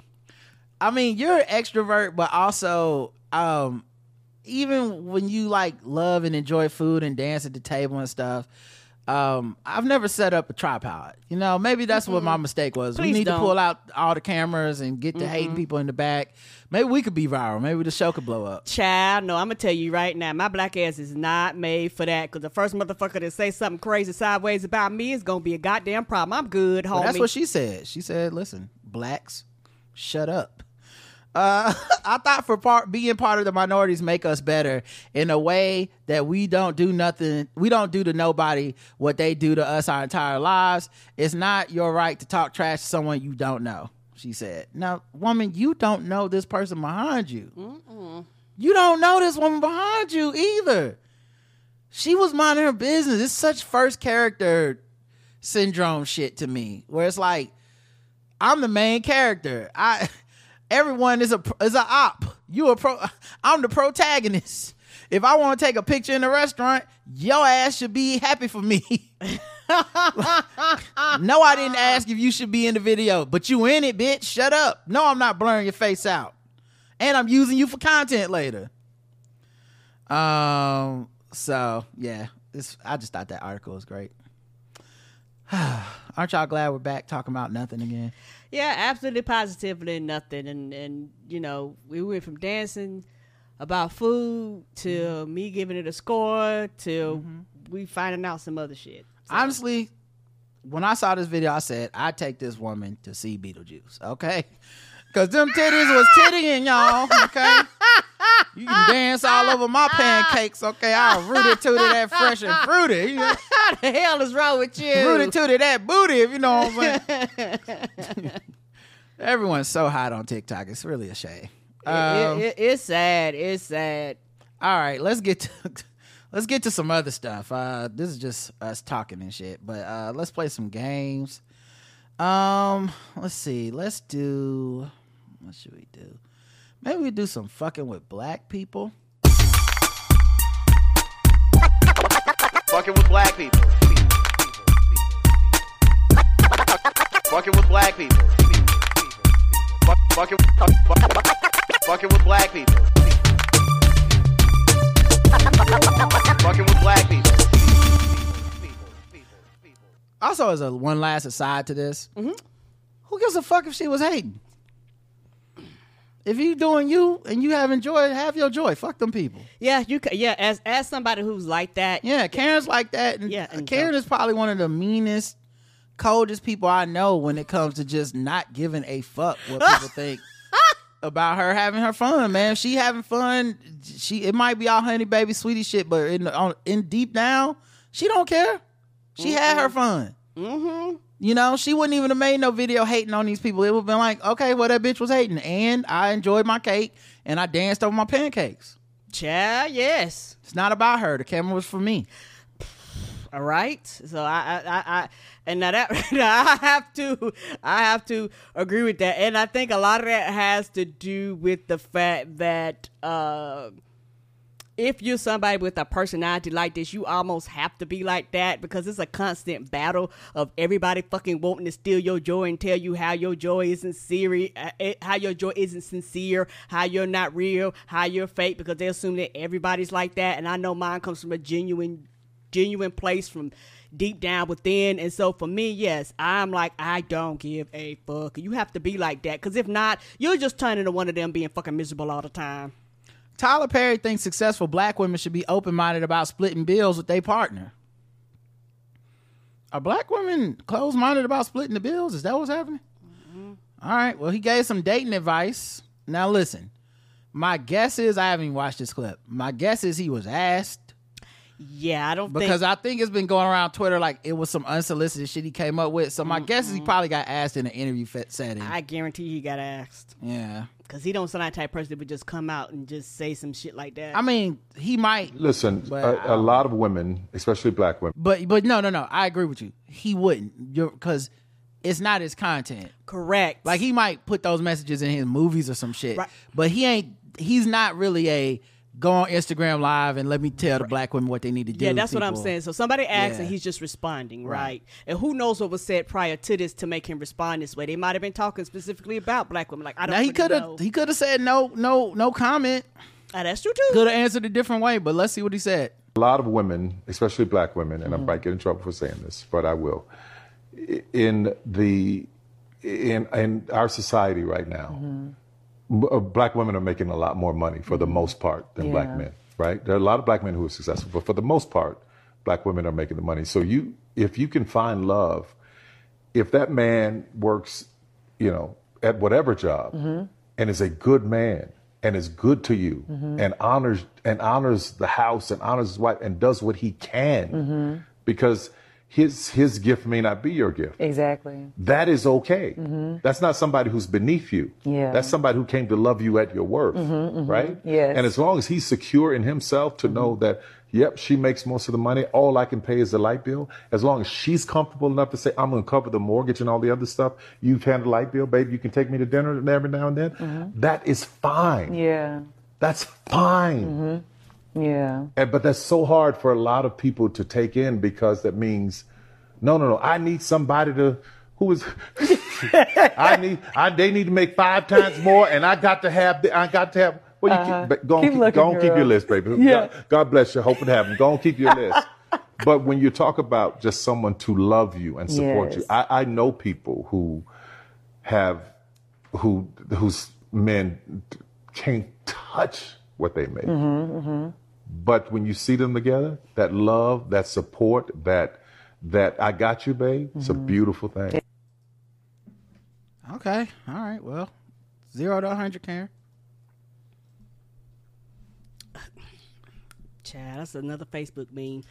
I mean, you're an extrovert, but also, um, even when you like love and enjoy food and dance at the table and stuff, um, I've never set up a tripod. You know, maybe that's what my mistake was. we need to don't. pull out all the cameras and get the hating people in the back. Maybe we could be viral. Maybe the show could blow up. Child, no, I'm gonna tell you right now, my black ass is not made for that. Cause the first motherfucker to say something crazy sideways about me is gonna be a goddamn problem. I'm good, homie. But that's what she said. She said, "Listen, blacks, shut up." Uh, <laughs> I thought for part being part of the minorities make us better in a way that we don't do nothing. We don't do to nobody what they do to us our entire lives. It's not your right to talk trash to someone you don't know. She said, "Now, woman, you don't know this person behind you. You don't know this woman behind you either. She was minding her business. It's such first character syndrome shit to me, where it's like." I'm the main character. I <laughs> everyone is a is a op. You a pro. <laughs> I'm the protagonist. If I want to take a picture in a restaurant, your ass should be happy for me. <laughs> no, I didn't ask if you should be in the video, but you in it, bitch. Shut up. No, I'm not blurring your face out, and I'm using you for content later. Um. So yeah, this I just thought that article was great. <sighs> Aren't y'all glad we're back talking about nothing again? Yeah, absolutely, positively nothing. And and you know, we went from dancing about food to Mm-hmm. me giving it a score to we finding out some other shit. Honestly, when I saw this video, I said I'd take this woman to see Beetlejuice. Okay, because them titties was tittying, y'all. Okay, <laughs> you can dance all over my pancakes. Okay, I'll root it to that fresh and fruity. You know? <laughs> How the hell is wrong with you? root it to that booty, if you know what I'm saying. <laughs> Everyone's so hot on TikTok. It's really a shame. It- Um, it- it- it's sad. It's sad. all right, let's get to <laughs> let's get to some other stuff. Uh, this is just us talking and shit, but uh, let's play some games. Um, let's see. Let's do. What should we do? Maybe we do some fucking with black people. Fucking with black people. Fucking with black people. Fuck- Fucking fuck- fuck- fucking with black people. Fucking with black people. Also, as a one last aside to this, mm-hmm. who gives a fuck if she was hating? If you doing you and you have enjoyed, have your joy. Fuck them people. Yeah, you. Yeah, as as somebody who's like that. Yeah, Karen's like that. And Yeah, and Karen is probably one of the meanest, coldest people I know when it comes to just not giving a fuck what people <laughs> think about her having her fun. Man, if she having fun. She it might be all honey baby sweetie shit, but in on, in deep down, she don't care. She had her fun. Mm-hmm. You know, she wouldn't even have made no video hating on these people. It would have been like, okay, well, that bitch was hating. And I enjoyed my cake and I danced over my pancakes. Child, yes. It's not about her. The camera was for me. All right. So I, I, I, I and now that <laughs> I have to, I have to agree with that. And I think a lot of that has to do with the fact that uh, if you're somebody with a personality like this, you almost have to be like that because it's a constant battle of everybody fucking wanting to steal your joy and tell you how your joy isn't serious, uh, how your joy isn't sincere, how you're not real, how you're fake because they assume that everybody's like that. And I know mine comes from a genuine genuine place from deep down within. And so for me, yes, I'm like, I don't give a fuck. You have to be like that. Because if not, you're just turning into one of them being fucking miserable all the time. Tyler Perry thinks successful black women should be open minded about splitting bills with their partner. Are black women closed minded about splitting the bills? Is that what's happening? Mm-hmm. All right. Well, he gave some dating advice. Now, listen My guess is I haven't even watched this clip. My guess is he was asked Yeah, I don't because think I think it's been going around Twitter like it was some unsolicited shit he came up with. So my guess is he probably got asked in an interview setting. I guarantee he got asked yeah. Because he don't sound like the type of person that would just come out and just say some shit like that. I mean, he might, Listen, A, I a, a lot of women, especially black women, but but no, no, no. I agree with you. He wouldn't. You're because it's not his content. Correct. Like he might put those messages in his movies or some shit, Right. but he ain't. He's not really a go on Instagram live and let me tell the black women what they need to do. Yeah, that's what I'm saying. So somebody asks Yeah. and he's just responding, right. Right. And who knows what was said prior to this to make him respond this way? They might have been talking specifically about black women. Like I don't. Now he really could know. have he could have said no no no comment. Ah, that's true too. Could have answered a different way, but let's see what he said. a lot of women, especially black women, and I might get in trouble for saying this, but I will. In the in in our society right now, b- uh, Uh, black women are making a lot more money for the mm-hmm. most part than black men. Right? There are a lot of black men who are successful, but for the most part, black women are making the money. So you, if you can find love, if that man works, you know, at whatever job mm-hmm. and is a good man and is good to you mm-hmm. and honors and honors the house and honors his wife and does what he can because his his gift may not be your gift. Exactly. That is okay. Mm-hmm. That's not somebody who's beneath you. Yeah. That's somebody who came to love you at your worth, mm-hmm, mm-hmm. right? Yes. And as long as he's secure in himself to know that, yep, she makes most of the money. All I can pay is the light bill. As long as she's comfortable enough to say, I'm going to cover the mortgage and all the other stuff. You've handled the light bill, baby. You can take me to dinner every now and then. That is fine. Yeah. That's fine. Yeah. And, but that's so hard for a lot of people to take in because that means, no, no, no. I need somebody to who is. <laughs> I need. I they need to make five times more, and I got to have. The, I got to have. Well, you Uh-huh. keep, go on, Keep keep, go on keep your list, baby. Yeah. God, God bless you. Hope it happens. Go on, keep your list. <laughs> But when you talk about just someone to love you and support you, I, I know people who have who whose men can't touch what they make. Mm-hmm, But when you see them together, that love, that support, that that I got you, babe, it's a Mm-hmm. beautiful thing. Okay, all right. Well, zero to hundred, Karen. Chad, that's another Facebook meme.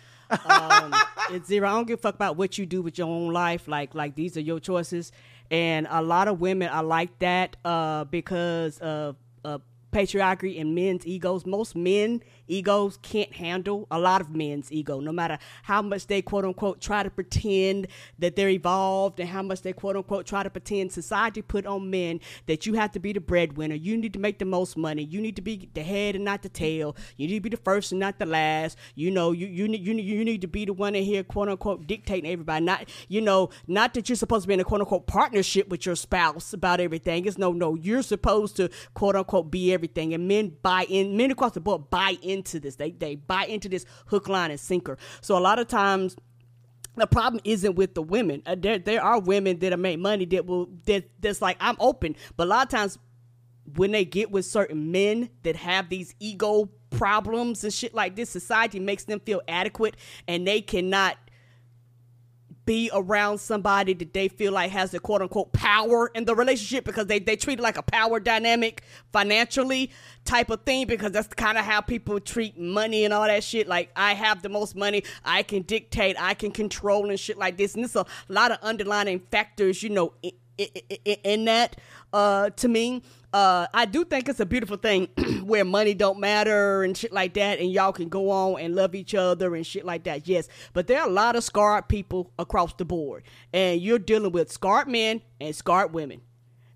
Um, <laughs> it's zero. I don't give a fuck about what you do with your own life. Like, like these are your choices. And a lot of women are like that uh, because of uh, patriarchy and men's egos. Most men egos can't handle a lot of men's ego, no matter how much they quote unquote try to pretend that they're evolved and how much they quote unquote try to pretend society put on men that you have to be the breadwinner. You need to make the most money. You need to be the head and not the tail. You need to be the first and not the last. You know, you you need you you need to be the one in here quote unquote dictating everybody. Not you know, not that you're supposed to be in a quote unquote partnership with your spouse about everything. It's no no. You're supposed to quote unquote be everything. And men buy in. Men across the board buy into this. They they buy into this hook, line, and sinker. So a lot of times the problem isn't with the women. Uh, there there are women that make money that will that that's like I'm open, but a lot of times when they get with certain men that have these ego problems and shit like this, society makes them feel adequate and they cannot be around somebody that they feel like has the quote unquote power in the relationship because they, they treat it like a power dynamic financially type of thing because that's kind of how people treat money and all that shit. Like, I have the most money, I can dictate, I can control and shit like this. And there's a lot of underlying factors, you know, in, in, in that uh, to me. Uh, I do think it's a beautiful thing <clears throat> where money don't matter and shit like that, and y'all can go on and love each other and shit like that. Yes, but there are a lot of scarred people across the board, and you're dealing with scarred men and scarred women.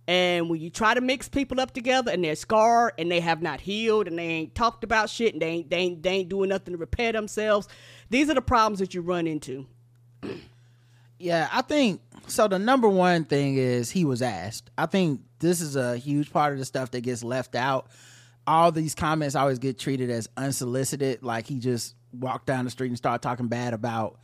And when you try to mix people up together and they're scarred and they have not healed and they ain't talked about shit and they ain't, they ain't, they ain't doing nothing to repair themselves, these are the problems that you run into. Yeah, I think so. The number one thing is he was asked. I think this is a huge part of the stuff that gets left out. All these comments always get treated as unsolicited, like he just walked down the street and started talking bad about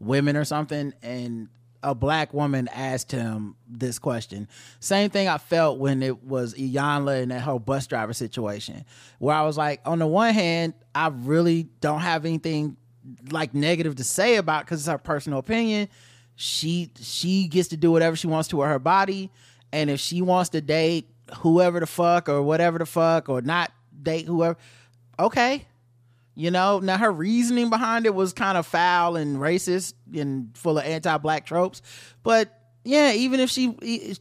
women or something. And a black woman asked him this question. Same thing I felt when it was Iyanla and that whole bus driver situation, where I was like, on the one hand, I really don't have anything like negative to say about because it's her personal opinion. She she gets to do whatever she wants to with her body, and if she wants to date whoever the fuck or whatever the fuck or not date whoever. Okay. You know, now her reasoning behind it was kind of foul and racist and full of anti-black tropes. But yeah, even if she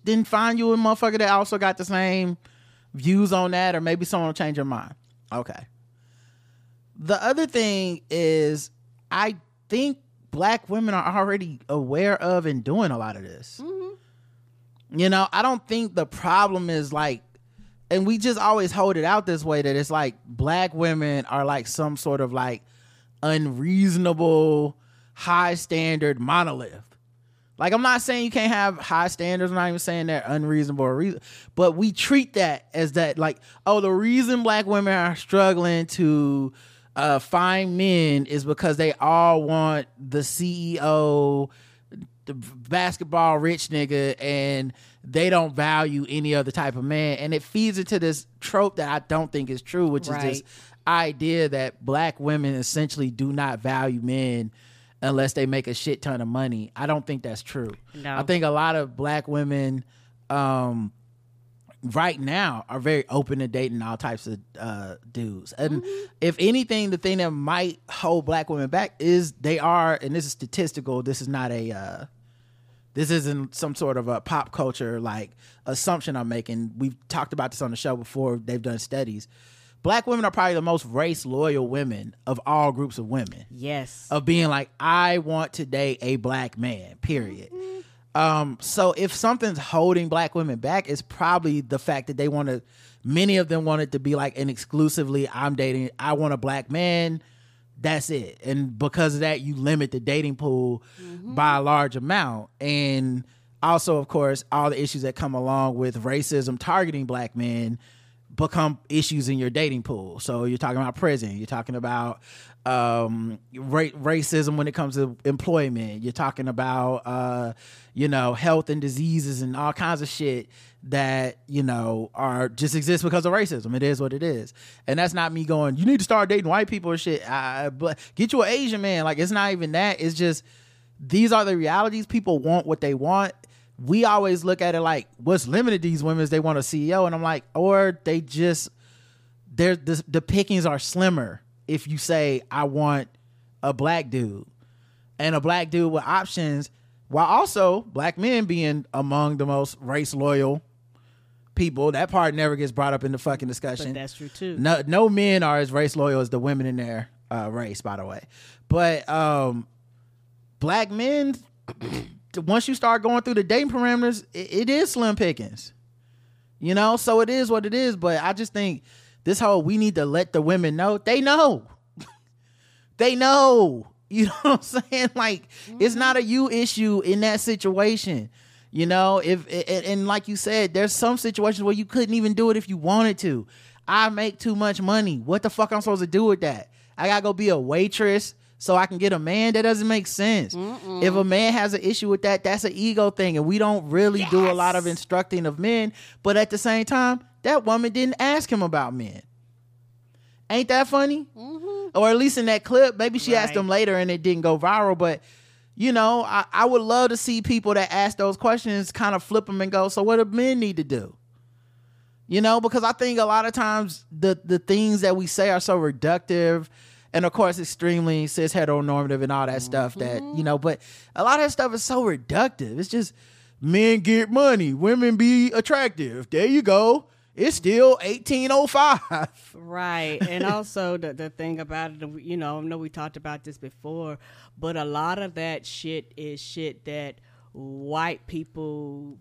didn't find you a motherfucker that also got the same views on that, or maybe someone will change her mind. Okay. The other thing is, I think black women are already aware of and doing a lot of this. Mm-hmm. You know, I don't think the problem is like, and we just always hold it out this way that it's like black women are like some sort of like unreasonable, high standard monolith. Like I'm not saying you can't have high standards. I'm not even saying they're unreasonable or reason, but we treat that as that like oh the reason black women are struggling to uh, find men is because they all want the CEO, the basketball rich nigga, and they don't value any other type of man, and it feeds into this trope that I don't think is true, which Right. is this idea that black women essentially do not value men unless they make a shit ton of money. I don't think that's true. No. I think a lot of black women um right now are very open to dating all types of uh dudes. And if anything the thing that might hold black women back is they are and this is statistical, this is not a uh this isn't some sort of a pop culture like assumption I'm making. We've talked about this on the show before. They've done studies. Black women are probably the most race loyal women of all groups of women. Yes. Of being like, I want to date a black man, period. Um, so if something's holding black women back, it's probably the fact that they want to many of them want it to be like an exclusively I'm dating, I want a black man. That's it. And because of that, you limit the dating pool by a large amount. And also, of course, all the issues that come along with racism targeting black men become issues in your dating pool. So you're talking about prison, you're talking about um, ra- racism when it comes to employment, you're talking about uh, you know health and diseases and all kinds of shit that you know are just exist because of racism. It is what it is, and that's not me going. You need to start dating white people and shit. I, but get you an Asian man. Like it's not even that. It's just these are the realities. People want what they want. We always look at it like what's limited these women is they want a CEO, and I'm like, or they just they're the, the pickings are slimmer if you say I want a black dude and a black dude with options, while also black men being among the most race loyal people. That part never gets brought up in the fucking discussion. But that's true too. No, no men are as race loyal as the women in their uh, race, by the way. But um, black men, <clears throat> once you start going through the dating parameters, it, it is slim pickings. You know, so it is what it is. But I just think this whole we need to let the women know they know. <laughs> they know. <laughs> You know what I'm saying? Like it's not a you issue in that situation. You know, if and, and like you said, there's some situations where you couldn't even do it if you wanted to. I make too much money. What the fuck I'm supposed to do with that? I gotta go be a waitress so I can get a man. That doesn't make sense. If a man has an issue with that, that's an ego thing, and we don't really do a lot of instructing of men. But at the same time, that woman didn't ask him about men. Ain't that funny? Mm-hmm. Or at least in that clip, maybe she asked him later and it didn't go viral. But you know, I, I would love to see people that ask those questions kind of flip them and go, "So what do men need to do?" You know, because I think a lot of times the the things that we say are so reductive, and of course extremely cis heteronormative and all that stuff that you know. Mm-hmm. But a lot of that stuff is so reductive. It's just men get money, women be attractive. There you go. It's still eighteen oh five. Right. And also the the thing about it, you know, I know we talked about this before, but a lot of that shit is shit that white people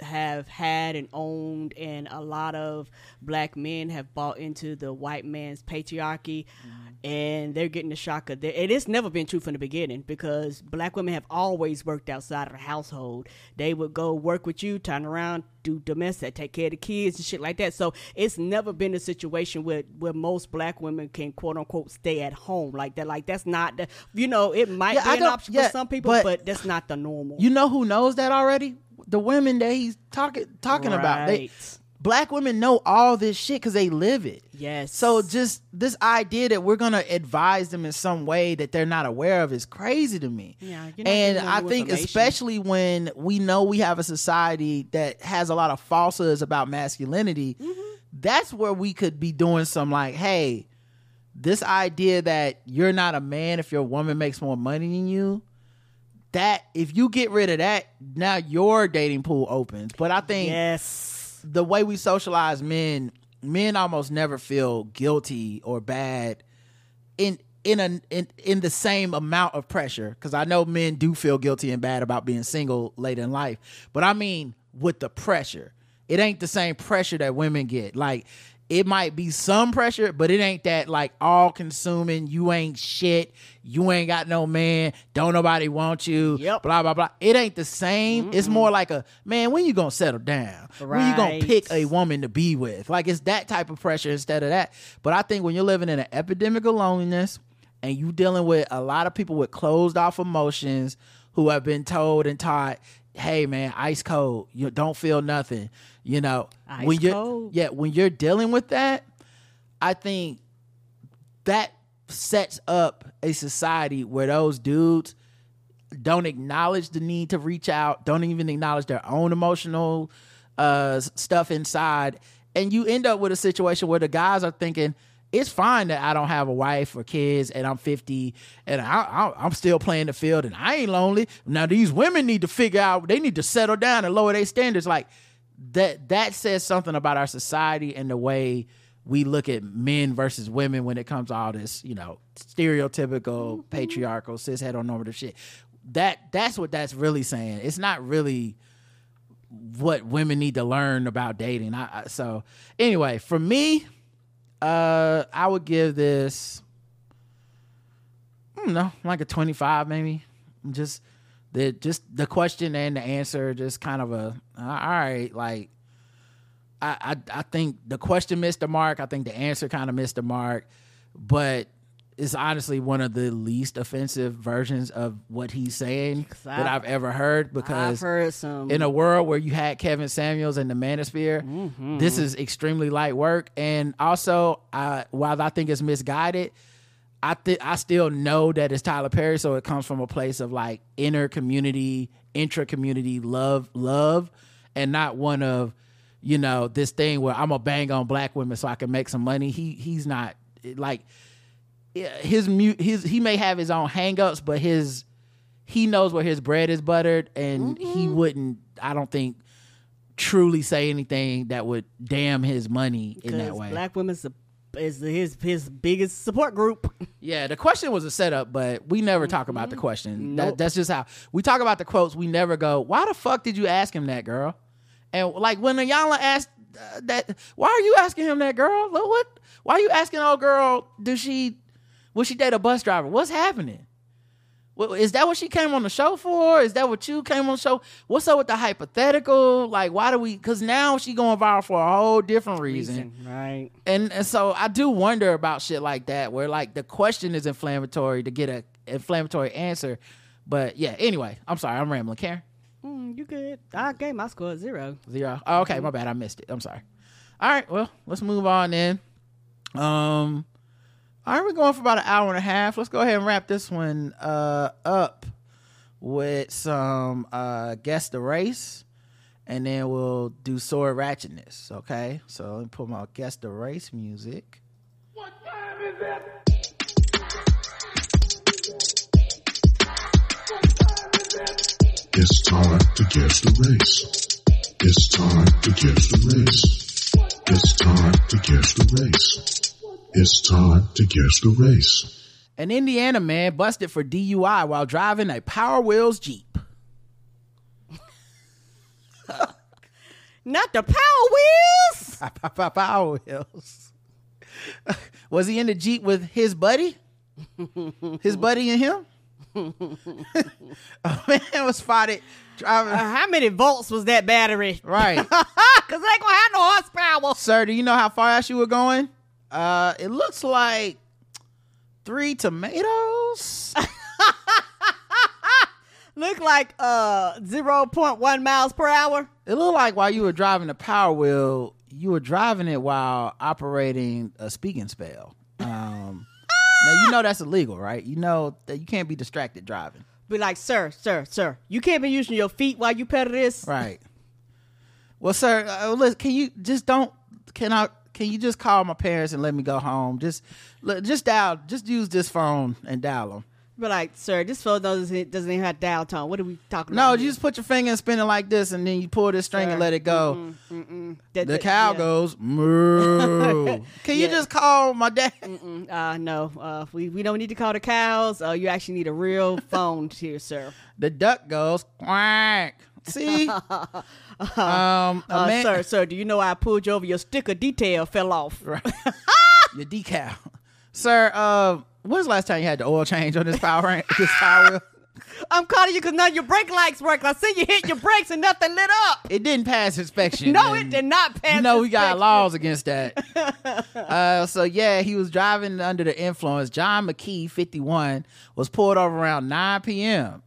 have had and owned and a lot of black men have bought into the white man's patriarchy mm-hmm. And they're getting the shock of that. It has never been true from the beginning because black women have always worked outside of the household. They would go work with you, turn around, do domestic, take care of the kids and shit like that. So it's never been a situation where where most black women can quote unquote stay at home like that. Like that's not the you know, it might Yeah, be an option yeah, for some people, but- but, that's not the normal. You know who knows that already? The women that he's talking talking about. They, Right. Black women know all this shit because they live it. Yes. So just this idea that we're gonna advise them in some way that they're not aware of is crazy to me. Yeah, and I think especially when we know we have a society that has a lot of falsehoods about masculinity, Mm-hmm. that's where we could be doing some like, hey, this idea that you're not a man if your woman makes more money than you. That if you get rid of that, now your dating pool opens. But I think yes, the way we socialize men, men almost never feel guilty or bad in in a in, in the same amount of pressure because I know men do feel guilty and bad about being single late in life, but I mean with the pressure, it ain't the same pressure that women get. Like it might be some pressure, but it ain't that like all consuming. You ain't shit. You ain't got no man. Don't nobody want you. Yep. Blah blah blah. It ain't the same. It's more like a man. When you gonna settle down? When you gonna pick a woman to be with? Like it's that type of pressure instead of that. But I think when you're living in an epidemic of loneliness and you dealing with a lot of people with closed off emotions who have been told and taught, hey man, ice cold. You don't feel nothing. You know, Ice when you're cold. yeah, when you're dealing with that, I think that sets up a society where those dudes don't acknowledge the need to reach out, don't even acknowledge their own emotional uh, stuff inside, and you end up with a situation where the guys are thinking it's fine that I don't have a wife or kids and I'm 50 and I, I, I'm still playing the field and I ain't lonely. Now these women need to figure out they need to settle down and lower their standards. Like that that says something about our society and the way we look at men versus women when it comes to all this, you know, stereotypical, mm-hmm. patriarchal, cis heteronormative shit. That that's what that's really saying. It's not really what women need to learn about dating. I, I, so anyway, for me, uh, I would give this, know, like a twenty-five maybe. Just the just the question and the answer, just kind of a all right, like I, I I think the question missed the mark. I think the answer kind of missed the mark, but it's honestly one of the least offensive versions of what he's saying that I- I've ever heard. Because I've heard some. in a world where you had Kevin Samuels and the Manosphere, Mm-hmm. this is extremely light work. And also, uh, while I think it's misguided, I think I still know that it's Tyler Perry, so it comes from a place of like inner community, intra community love, love, and not one of you know this thing where I'm gonna bang on black women so I can make some money. He he's not like his his he may have his own hangups, but his he knows where his bread is buttered, and he wouldn't. I don't think truly say anything that would damn his money in that way. Black women is his his biggest support group. <laughs> Yeah, the question was a setup, but we never talk about the question. That, that's just how we talk about the quotes. We never go, "Why the fuck did you ask him that, girl?" And like when Ayala asked uh, that, "Why are you asking him that, girl? What? Why are you asking old girl? Does she? Will she date a bus driver? What's happening? Is that what she came on the show for? Is that what you came on the show? What's up with the hypothetical? Like, why do we? Because now she going viral for a whole different reason. right? And, and so I do wonder about shit like that, where like the question is inflammatory to get a inflammatory answer. But yeah, anyway, I'm sorry, I'm rambling. Karen, Mm, you good? I gave my score zero. zero. Oh, okay, my bad, I missed it. I'm sorry. All right, well, let's move on then. Um, all right, we're going for about an hour and a half. Let's go ahead and wrap this one uh up with some uh guess the race, and then we'll do sword ratchetness. Okay, so let me put my guess the race music. What time is it? It's time to guess the race. It's time to guess the race. It's time to guess the race. It's time to guess the race. An Indiana man busted for DUI while driving a Power Wheels Jeep. Not the Power Wheels. <laughs> Power Wheels. <laughs> Was he in the Jeep with his buddy? His buddy and him? a <laughs> man was spotted driving. Uh, how many volts was that battery? Right. Cause they ain't gonna have no horsepower. Sir, do you know how fast you were going? Uh, it looks like three tomatoes. <laughs> Look like uh zero point one miles per hour. It looked like while you were driving the Power Wheel, you were driving it while operating a Speak & Spell. Um, <laughs> now you know that's illegal, right? You know that you can't be distracted driving. Be like, sir, sir, sir, you can't be using your feet while you pedal this. Right. Well, sir, uh, listen, can you just don't? Can I? Can you just call my parents and let me go home? Just, just dial, just use this phone and dial them. But like, sir, this phone doesn't doesn't even have dial tone. What are we talking No, about? No, you just put your finger and spin it like this, and then you pull this string Sir, and let it go. Mm-mm, mm-mm. The, That- cow yeah. goes moo. <laughs> Can you just call my dad? Mm-mm, uh, no, uh, we we don't need to call the cows. Uh, you actually need a real <laughs> phone here, sir. The duck goes quack. See, <laughs> um, Uh, man- sir, sir, do you know I pulled you over? Your sticker detail fell off. <laughs> your decal, sir. Uh, when's the last time you had the oil change on this power this power wheel? I'm calling you because none of your brake lights work. I see you hit your brakes and nothing lit up. It didn't pass inspection. No, it did not pass. You know we got laws against that. <laughs> uh, so yeah, he was driving under the influence. John McKee, 51, was pulled over around 9 p.m.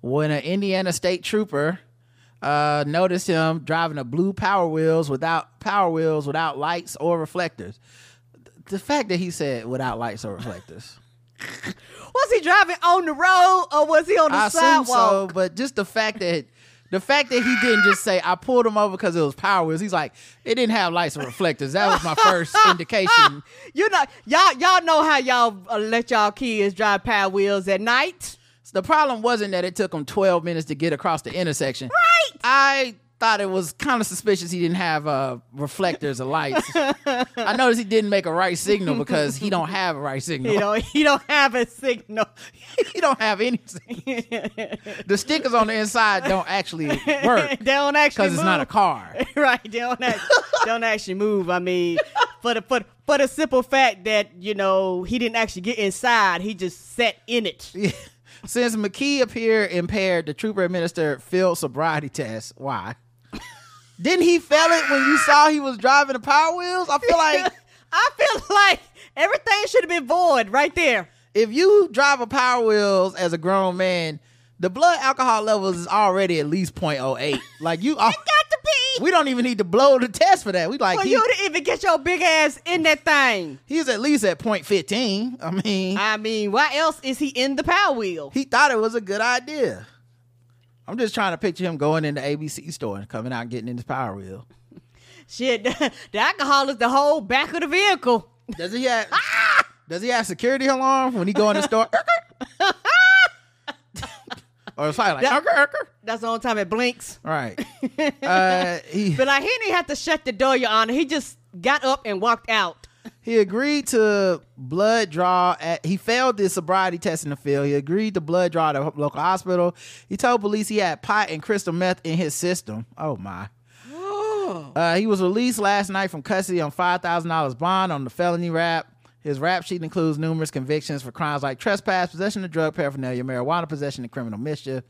when an Indiana state trooper uh, noticed him driving a blue Power Wheels without Power Wheels without lights or reflectors. The fact that he said without lights or reflectors. <laughs> Was he driving on the road or was he on the I assume so, but just the fact that the fact that he didn't just say I pulled him over because it was Power Wheels. He's like it didn't have lights or reflectors. That was my first <laughs> indication. You know, y'all y'all know how y'all uh, let y'all kids drive power wheels at night. The problem wasn't that it took him 12 minutes to get across the intersection. Right. I thought it was kind of suspicious he didn't have uh, reflectors or lights. I noticed he didn't make a right signal because he don't have a right signal. You know, he don't have a signal. <laughs> he don't have anything. the stickers on the inside don't actually work <laughs> they don't actually because it's not a car. <laughs> right. They don't act, don't actually move. I mean, for the for, for the simple fact that you know he didn't actually get inside, he just sat in it. Since McKee appeared impaired, the trooper administered field sobriety tests. Why? Didn't he fail it when you saw he was driving the Power Wheels? I feel <laughs> like I feel like everything should have been void right there. if you drive a Power Wheels as a grown man, the blood alcohol levels is already at least 0.08. Like you, <laughs> got to be. We don't even need to blow the test for that. We like For he, you to even get your big ass in that thing. he's at least at 0.15. I mean, I mean, why else is he in the power wheel? he thought it was a good idea. I'm just trying to picture him going in the ABC store and coming out and getting in his Power Wheel. <laughs> Shit, <laughs> the alcohol is the whole back of the vehicle. Does he have? Ah! Does he have security alarm when he go in the store? Or it's like, That- "Urker, urker." That's the only time it blinks. right? <laughs> Uh, he But like he didn't have to shut the door, Your Honor. He just got up and walked out. he agreed to blood draw. At, he failed the sobriety test in the field. He agreed to blood draw at a local hospital. He told police he had pot and crystal meth in his system. Oh my. Uh, he was released last night from custody on five thousand dollars bond on the felony rap. His rap sheet includes numerous convictions for crimes like trespass, possession of drug paraphernalia, marijuana possession, and criminal mischief.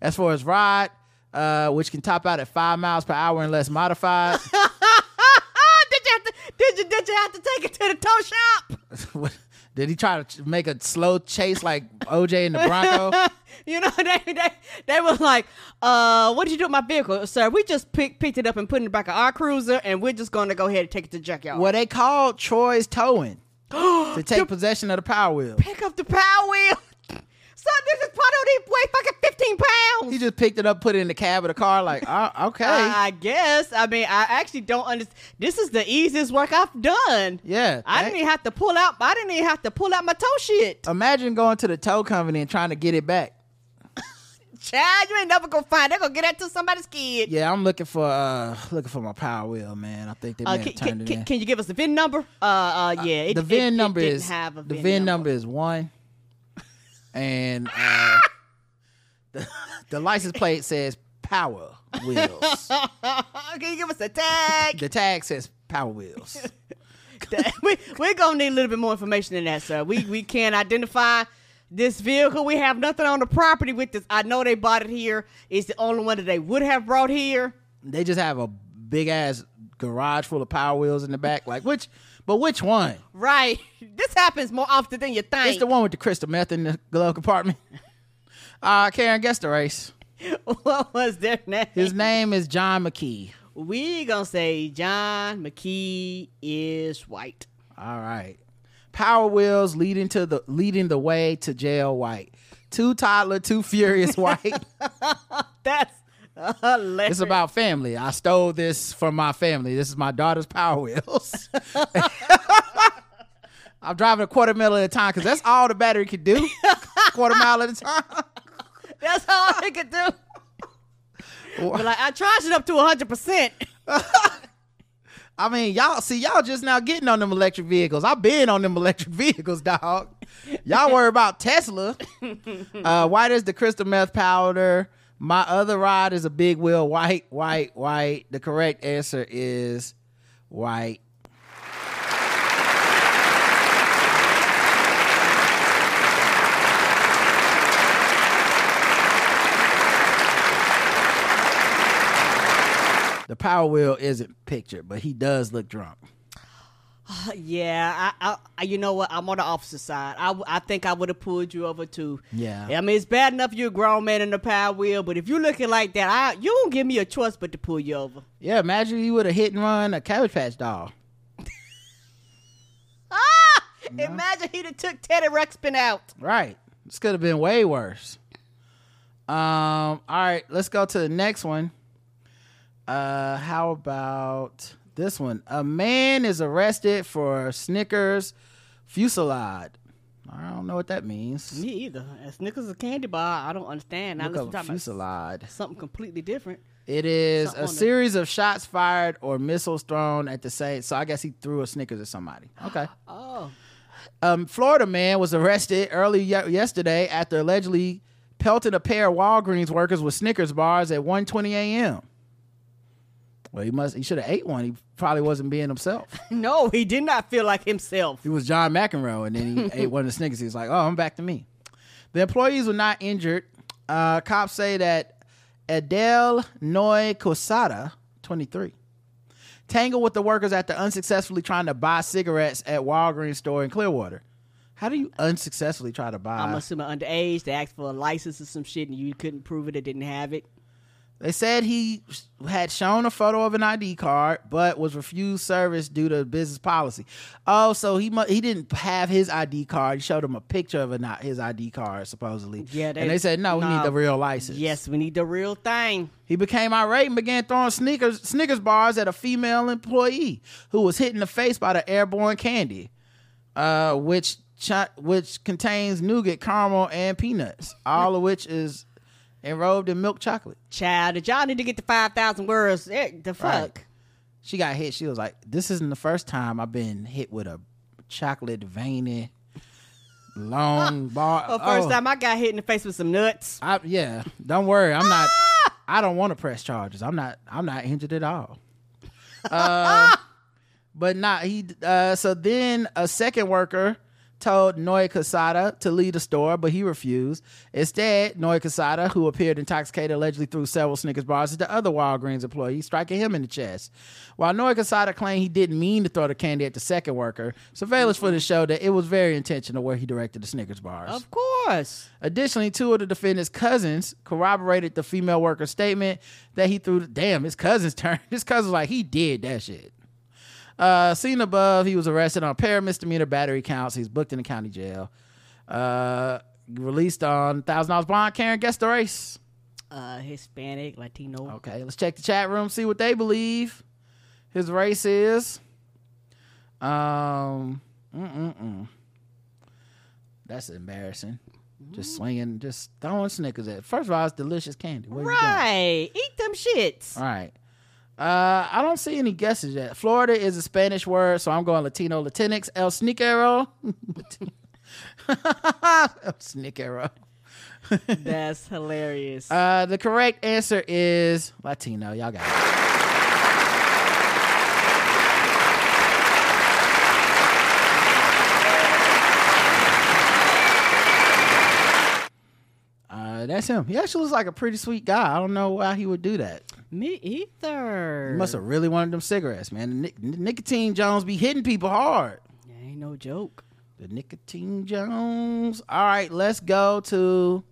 As for his ride, uh, which can top out at five miles per hour unless modified. <laughs> did you have to? Did you? Did you have to take it to the tow shop? <laughs> Did he try to make a slow chase like OJ in the Bronco? <laughs> You know, they they they was like, uh, what did you do with my vehicle, sir? We just pick, picked it up and put it in the back of our cruiser, and we're just going to go ahead and take it to the junkyard. well, they called Troy's towing <gasps> to take possession of the power wheel. Pick up the power wheel. <laughs> Son, this is part of these weigh fucking fifteen pounds. He just picked it up, put it in the cab of the car, like, oh, <laughs> okay. I guess. I mean, I actually don't understand. This is the easiest work I've done. yeah. I didn't even have to pull out. I didn't even have to pull out my tow shit. Imagine going to the tow company and trying to get it back. Child, you ain't never gonna find. They're gonna get that to somebody's kid. Yeah, I'm looking for uh looking for my power wheel, man. I think they may Uh, have can, turned can, it in. can you give us the VIN number? Uh, uh, yeah. It, the VIN it number didn't is have the VIN, VIN number. number is one, <laughs> and uh, the, the license plate says Power Wheels. <laughs> can you give us a tag? the tag says Power Wheels. <laughs> we we're gonna need a little bit more information than that, sir. We we can't identify this vehicle. We have nothing on the property with this. I know they bought it here. It's the only one that they would have brought here. They just have a big ass garage full of Power Wheels in the back. Like which, but which one? Right. <laughs> This happens more often than you think. It's the one with the crystal meth in the glove compartment. <laughs> Uh, Karen, guess the race. what was their name? His name is John McKee. We gonna say John McKee is white. All right. Power Wheels leading to the leading the way to jail white. Two toddler, two furious white. <laughs> That's Hilarious. It's about family. I stole this from my family. This is my daughter's Power Wheels. <laughs> I'm driving a quarter mile at a time because that's all the battery can do. <laughs> quarter mile at a time. That's all I could do. Like I charged it up to 100%. I mean, y'all see y'all just now getting on them electric vehicles. I've been on them <laughs> electric vehicles, dog. Y'all worry about Tesla. <laughs> Uh, white is the crystal meth powder. My other ride is a big wheel. White, white, white. The correct answer is white. The power wheel isn't pictured, but he does look drunk. <sighs> yeah, I, I, you know what? I'm on the opposite side. I, I think I would have pulled you over too. Yeah. I mean, it's bad enough you're a grown man in the power wheel, but if you're looking like that, I you won't give me a choice but to pull you over. Yeah, imagine you would have hit and run a Cabbage Patch doll. <laughs> Ah! Imagine he'd have took Teddy Ruxpin out. Right. This could have been way worse. Um, all right, let's go to the next one. Uh, how about this one? A man is arrested for Snickers fusillade. I don't know what that means. Me either. A Snickers is a candy bar. I don't understand. Now Look let's up about fusillade. something completely different. It is Something a on the- series of shots fired or missiles thrown at the same. So I guess he threw a Snickers at somebody. <gasps> Okay. Oh. Um, Florida man was arrested early ye- yesterday after allegedly pelting a pair of Walgreens workers with Snickers bars at 1:20 a.m. Well, he must. He should have ate one. He probably wasn't being himself. <laughs> No, he did not feel like himself. He was John McEnroe, and then he <laughs> ate one of the Snickers. He was like, "Oh, I'm back to me." The employees were not injured. Uh, cops say that Adele Noy Cosada, 23, tangled with the workers after unsuccessfully trying to buy cigarettes at Walgreens store in Clearwater. How do you unsuccessfully try to buy? I'm assuming underage. They asked for a license or some shit, and you couldn't prove it. Or didn't have it. They said he had shown a photo of an ID card, but was refused service due to business policy. Oh, so he mu- he didn't have his ID card. He showed him a picture of a, not his ID card, supposedly. Yeah, and they said no, we need the real license. Yes, we need the real thing. He became irate and began throwing Snickers Snickers bars at a female employee who was hit in the face by the airborne candy, uh, which chi- which contains nougat, caramel, and peanuts, all of which is enrobed in milk chocolate. Child, did y'all need to get the five thousand words? Eh, the fuck. Right. She got hit. She was like, "This isn't the first time I've been hit with a chocolate veiny, long <laughs> bar." The first Oh, time I got hit in the face with some nuts. I, yeah, don't worry. I'm not. I don't want to press charges. I'm not. I'm not injured at all. <laughs> Uh, but not he. Uh, so then a second worker told Noy Casada to leave the store, but he refused. Instead, Noy Casada, who appeared intoxicated, allegedly threw several Snickers bars at the other Walgreens employee, striking him in the chest. While Noy Casada claimed he didn't mean to throw the candy at the second worker, surveillance mm-hmm. footage showed that it was very intentional where he directed the Snickers bars. Of course. Additionally, two of the defendant's cousins corroborated the female worker's statement that he threw. The, damn, his cousin's <laughs> turn. His cousin was like, he did that shit. Uh, seen above, he was arrested on a pair of misdemeanor battery counts. He's booked in the county jail. Uh, released on thousand dollars bond. Karen, guess the race. Uh, Hispanic, Latino. Okay, let's check the chat room, see what they believe his race is. Um, mm-mm-mm. That's embarrassing. Just swinging, just throwing Snickers at. First of all, it's delicious candy. What? Right. Eat them shits. All right. Uh, I don't see any guesses yet. Florida is a Spanish word, so I'm going Latino, Latinx, El Snickero. <laughs> El Snickero. That's hilarious. Uh, the correct answer is Latino. Y'all got it. Uh, that's him. He actually looks like a pretty sweet guy. I don't know why he would do that. Me either. He must have really wanted them cigarettes, man. The nic- nicotine Jones be hitting people hard. Ain't no joke. The nicotine Jones. All right, let's go to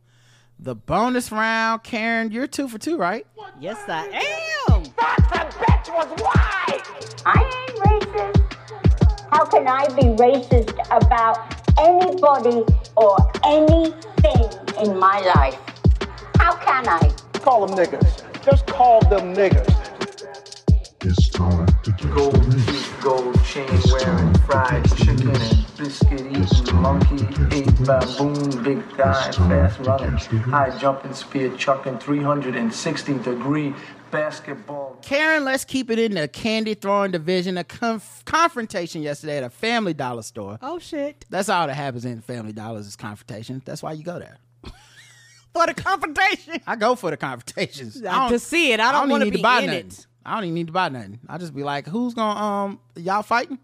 the bonus round. Karen, you're two for two, right? Yes, I am. bitch was white. I ain't racist. How can I be racist about anybody or anything in my life? How can I? Call them niggas. Just call them niggas. It's time to guess the Gold race. teeth, gold chain wearing, fried chicken and biscuit eating, monkey ate baboon, big thigh, fast running, high jumping, spear chucking, 360 degree basketball. Karen, let's keep it in the candy throwing division. A conf- confrontation yesterday at a Family Dollar store. Oh shit! That's all that happens in Family Dollars is confrontation. That's why you go there. For the confrontation. I go for the confrontations. <laughs> I don't- to see it. I don't, even want to need be to buy in nothing. it. I don't even need to buy nothing. I just be like, who's gonna um y'all fighting?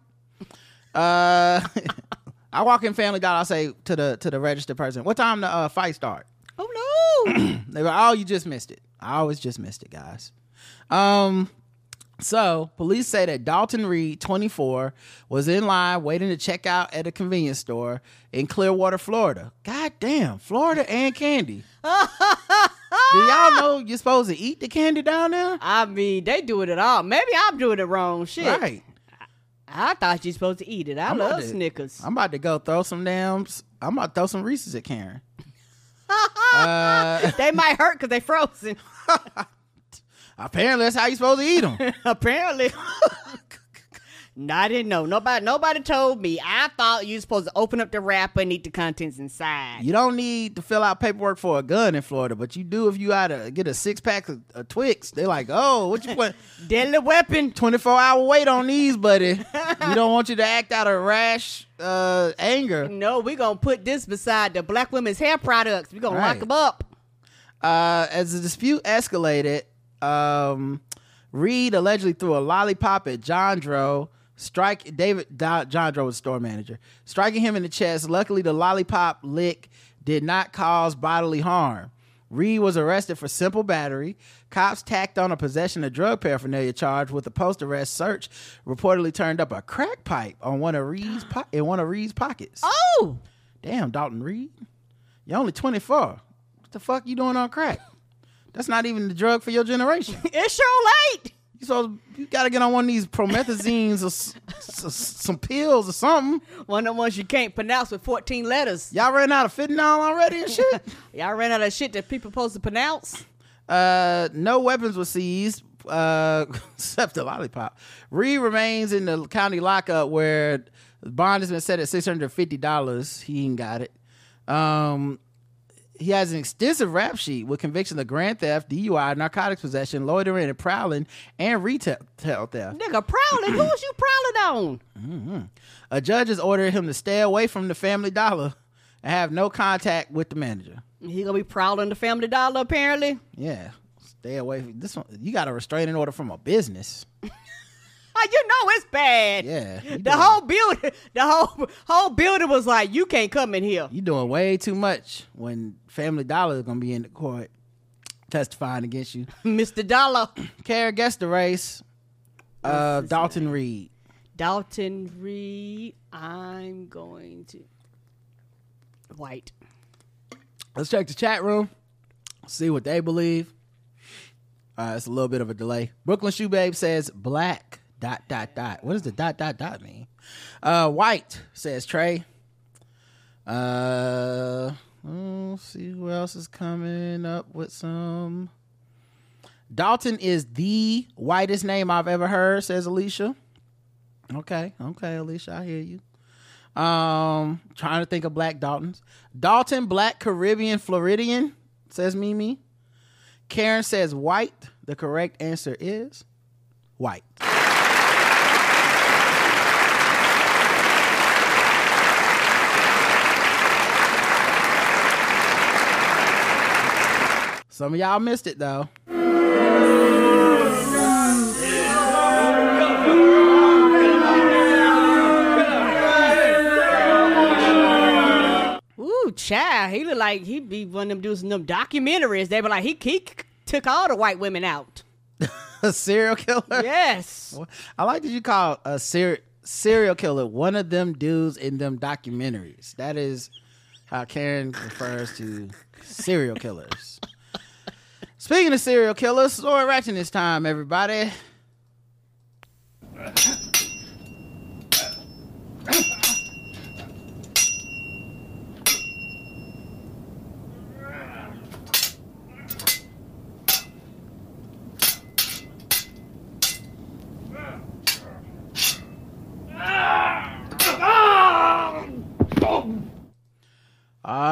Uh <laughs> I walk in Family Dollar, I say to the to the registered person, what time the uh, fight start? Oh no. <clears throat> They go, oh, you just missed it. I always just missed it, guys. Um, so police say that Dalton Reed, 24, was in line waiting to check out at a convenience store in Clearwater, Florida. God damn, Florida and candy. <laughs> Do y'all know you're supposed to eat the candy down there? I mean, they do it at all. Maybe I'm doing it wrong. Shit. Right. I thought you're supposed to eat it. I I'm love to- Snickers. I'm about to go throw some damn. I'm about to throw some Reese's at Karen. uh, <laughs> they might hurt because they frozen. <laughs> apparently, that's how you supposed to eat them. <laughs> Apparently. no, I didn't know. Nobody nobody told me. I thought you were supposed to open up the wrapper and eat the contents inside. You don't need to fill out paperwork for a gun in Florida, but you do if you gotta get a six pack of, of Twix. They're like, oh, what you put? <laughs> Deadly weapon. 24 hour wait on these, buddy. <laughs> we don't want you to act out of rash uh, anger. No, we're going to put this beside the black women's hair products. We're going to lock them up. Uh, as the dispute escalated, um, Reed allegedly threw a lollipop at John Dro, strike David Do- John Dro was store manager, striking him in the chest. Luckily, the lollipop lick did not cause bodily harm. Reed was arrested for simple battery. Cops tacked on a possession of drug paraphernalia charge with a post-arrest search. Reportedly turned up a crack pipe on one of Reed's po- in one of Reed's pockets. Oh, damn, Dalton Reed, you're only 24. What the fuck you doing on crack? That's not even the drug for your generation. <laughs> it's sure late. You so you gotta get on one of these promethazines or s- s- some pills or something. One of the ones you can't pronounce with 14 letters. Y'all ran out of fentanyl already and shit. <laughs> Y'all ran out of shit that people supposed to pronounce. Uh, no weapons were seized, uh, <laughs> except the lollipop. Reed remains in the county lockup where the bond has been set at six hundred fifty dollars. He ain't got it. Um, he has an extensive rap sheet with convictions of grand theft, DUI, narcotics possession, loitering and prowling, and retail theft. Nigga, prowling. Who was you prowling on? Mm-hmm. A judge has ordered him to stay away from the Family Dollar and have no contact with the manager. He gonna be prowling the Family Dollar apparently. Yeah, stay away from this one. You got a restraining order from a business. <laughs> You know it's bad. Yeah, The doing- whole building, the whole whole building was like, you can't come in here. You're doing way too much when Family Dollar is gonna be in the court testifying against you. <laughs> Mr. Dollar. <clears throat> Kara guessed the race. Uh, Dalton Reed. Dalton Reed. I'm going to white. Let's check the chat room. See what they believe. Uh, it's a little bit of a delay. Brooklyn Shoe Babe says black dot dot dot. What does the dot dot dot mean? Uh, white says Trey. Uh, let's see who else is coming up with some. Dalton is the whitest name I've ever heard, says Alicia. Okay, okay, Alicia, I hear you. Um, trying to think of black Daltons. Dalton, black Caribbean Floridian, says Mimi. Karen says white. The correct answer is white. Some of y'all missed it though. Ooh, child. He look like he'd be one of them dudes in them documentaries. They be like, he, he took all the white women out. a <laughs> serial killer? Yes. I like that you call a ser- serial killer one of them dudes in them documentaries. That is how Karen refers to serial killers. Speaking of serial killers, story ratchet this time, everybody.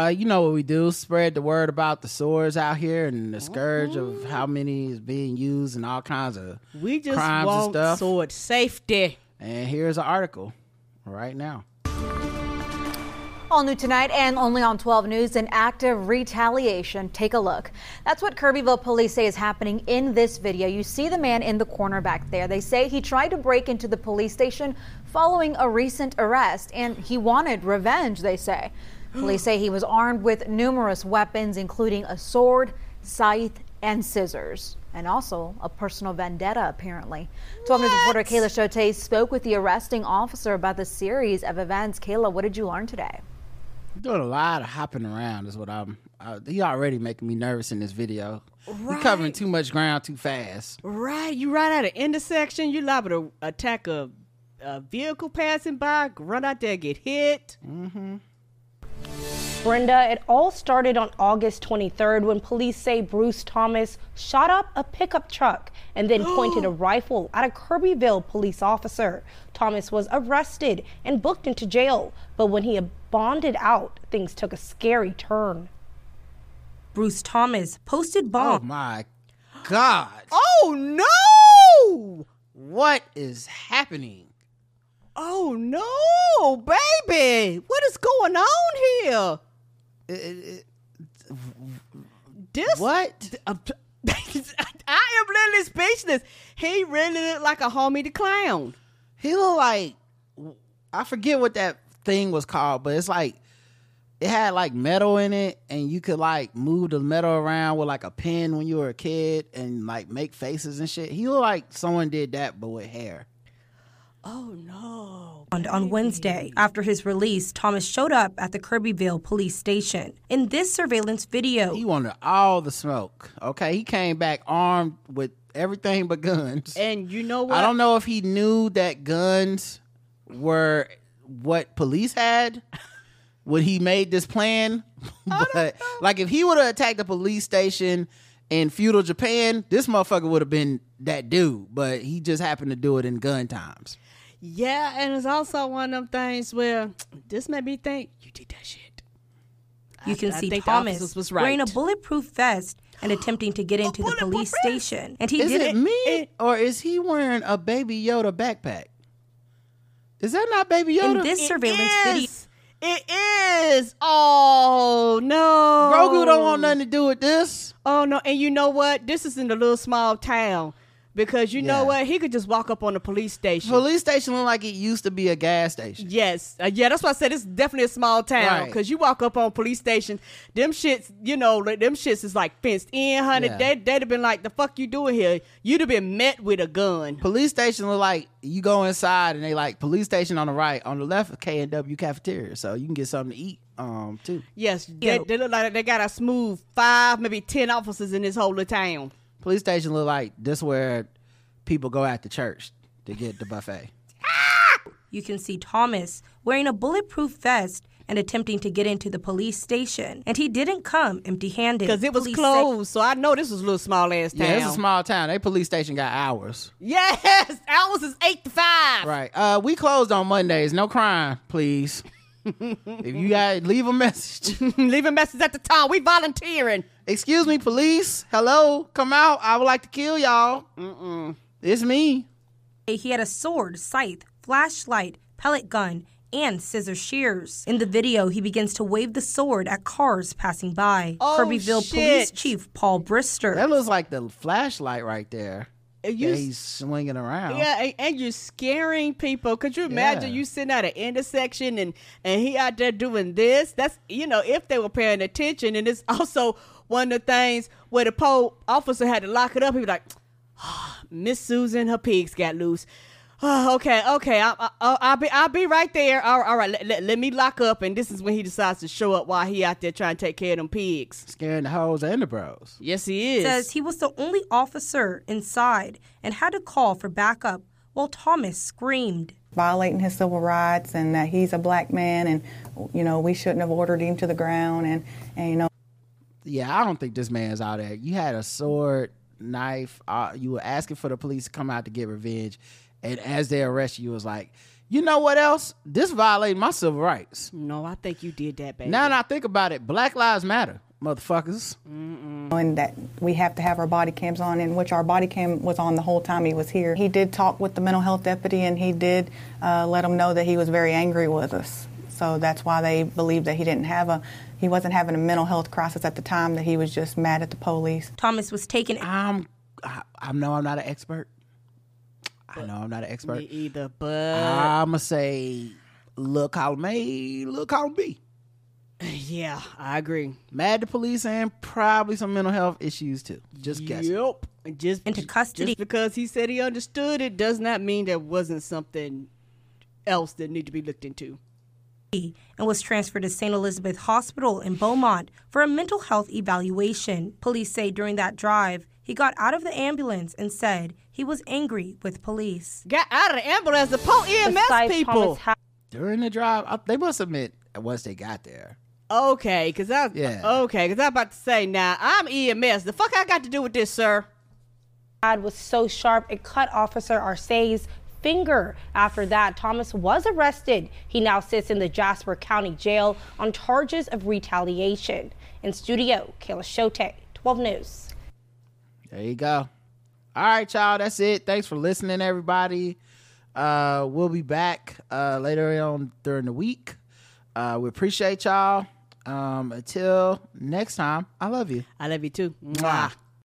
like, you know what we do? Spread the word about the swords out here and the scourge of mm-hmm. how many is being used and all kinds of We just crimes want and stuff. sword safety. And here's an article right now. All new tonight and only on 12 News, an active retaliation. Take a look. That's what Kirbyville police say is happening in this video. You see the man in the corner back there. They say he tried to break into the police station following a recent arrest, and he wanted revenge, they say. Police say he was armed with numerous weapons, including a sword, scythe, and scissors. And also a personal vendetta, apparently. 12 News reporter Kayla Chote spoke with the arresting officer about the series of events. Kayla, what did you learn today? Doing a lot of hopping around is what I'm. Uh, he already making me nervous in this video. He covering too much ground too fast. Right, you right at an intersection, you liable to attack a, a vehicle passing by, run out there, get hit. Mm-hmm. Brenda, it all started on August 23rd when police say Bruce Thomas shot up a pickup truck and then <gasps> pointed a rifle at a Kirbyville police officer. Thomas was arrested and booked into jail, but when he bonded out, things took a scary turn. Bruce Thomas posted bond. Oh my God! Oh no! What is happening? Oh no, baby! What is going on here? this what? <laughs> I am literally speechless. He really looked like a Homey the Clown. He looked like I forget what that thing was called, but it's like it had like metal in it, and you could like move the metal around with like a pen when you were a kid, and like make faces and shit. He looked like someone did that, but with hair. Oh no. And on Wednesday, after his release, Thomas showed up at the Kirbyville police station. In this surveillance video, He wanted all the smoke. Okay, he came back armed with everything but guns. And you know what? I don't know if he knew that guns were what police had when he made this plan. <laughs> But like if he would have attacked the police station in feudal Japan, this motherfucker would have been that dude. But he just happened to do it in gun times. Yeah, and it's also one of them things where <tsk> this made me think you did that shit. you can I see think Thomas officers was wearing a bulletproof vest and <gasps> attempting to get into the police station. And he is did it me or is he wearing a Baby Yoda backpack? Is that not Baby Yoda? In this It surveillance video. It is. Oh no. Grogu don't want nothing to do with this. Oh no, and you know what? This is in a little small town. Because you know Yeah. what? He could just walk up on the police station. Police station look like it used to be a gas station. Yes, uh, yeah, that's why I said it's definitely a small town. Right. Because you walk up on police station, them shits, you know, like, them shits is like fenced in, honey. Yeah. They they'd have been like, "The fuck you doing here?" You'd have been met with a gun. Police station look like you go inside and they like police station on the right, on the left K and W cafeteria, so you can get something to eat um too. Yes, they, they look like they got a smooth five, maybe ten officers in this whole little town. Police station look like this where people go after church to get the buffet. <laughs> you can see Thomas wearing a bulletproof vest and attempting to get into the police station. And he didn't come empty handed. Because it was closed, so I know this was a little small ass town. Yeah, it's a small town. They police station got hours. Yes, <laughs> ours is eight to five. Right. Uh, we closed on Mondays. No crime, please. <laughs> if you got leave a message. leave a message at the time. We volunteering. Excuse me, police. Hello, come out. I would like to kill y'all. Mm-mm. It's me. He had a sword, scythe, flashlight, pellet gun, and scissor shears. In the video, he begins to wave the sword at cars passing by. Oh, Kirbyville shit. Police Chief Paul Brister. That looks like the flashlight right there. You that s- he's swinging around. Yeah, and, and you're scaring people. Could you imagine Yeah. you sitting at an intersection and and he out there doing this? That's you know if they were paying attention. And it's <laughs> also one of the things where the pole officer had to lock it up. He was like, "Ah, Miss Susan, her pigs got loose. Oh, okay, okay, I, I, I'll, I'll be, I'll be right there. All, all right, let, let, let me lock up. And this is when he decides to show up while he out there trying to take care of them pigs. Scaring the hoes and the bros. Yes, he is. says he was the only officer inside and had to call for backup while Thomas screamed. violating his civil rights and that he's a black man and you know we shouldn't have ordered him to the ground and and you know Yeah, I don't think this man's out there. You had a sword, knife. Uh, you were asking for the police to come out to get revenge, and as they arrest you, it was like, You know what else? This violated my civil rights. No, I think you did that, baby. Now that I think about it, Black Lives Matter, motherfuckers. And that we have to have our body cams on, in which our body cam was on the whole time he was here. He did talk with the mental health deputy, and he did uh, let him know that he was very angry with us. So that's why they believe that he didn't have a, he wasn't having a mental health crisis at the time. That he was just mad at the police. Thomas was taken. I'm, I, I know I'm not an expert. I know I'm not an expert. Me either, but I'ma say, look column A, look column B. yeah, I agree. Mad at the police and probably some mental health issues too. Just guessing. Yep. Just Into custody. Just because he said he understood it does not mean there wasn't something else that need to be looked into. And was transferred to St. Elizabeth Hospital in Beaumont for a mental health evaluation. Police say during that drive, he got out of the ambulance and said he was angry with police. Got out of the ambulance the pull EMS Besides people. Thomas Ha- During the drive, I, they must admit once they got there. Okay, because I Yeah. okay, because I'm about to say now I'm EMS. The fuck I got to do with this, sir? Pad was so sharp it cut Officer Arce's finger. After that, Thomas was arrested. He now sits in the Jasper County Jail on charges of retaliation. In studio, Kayla Shote, 12 News. There you go. All right, y'all. That's it. Thanks for listening, everybody. Uh, we'll be back uh, later on during the week. Uh, we appreciate y'all. Um, until next time, I love you. I love you too. Mwah.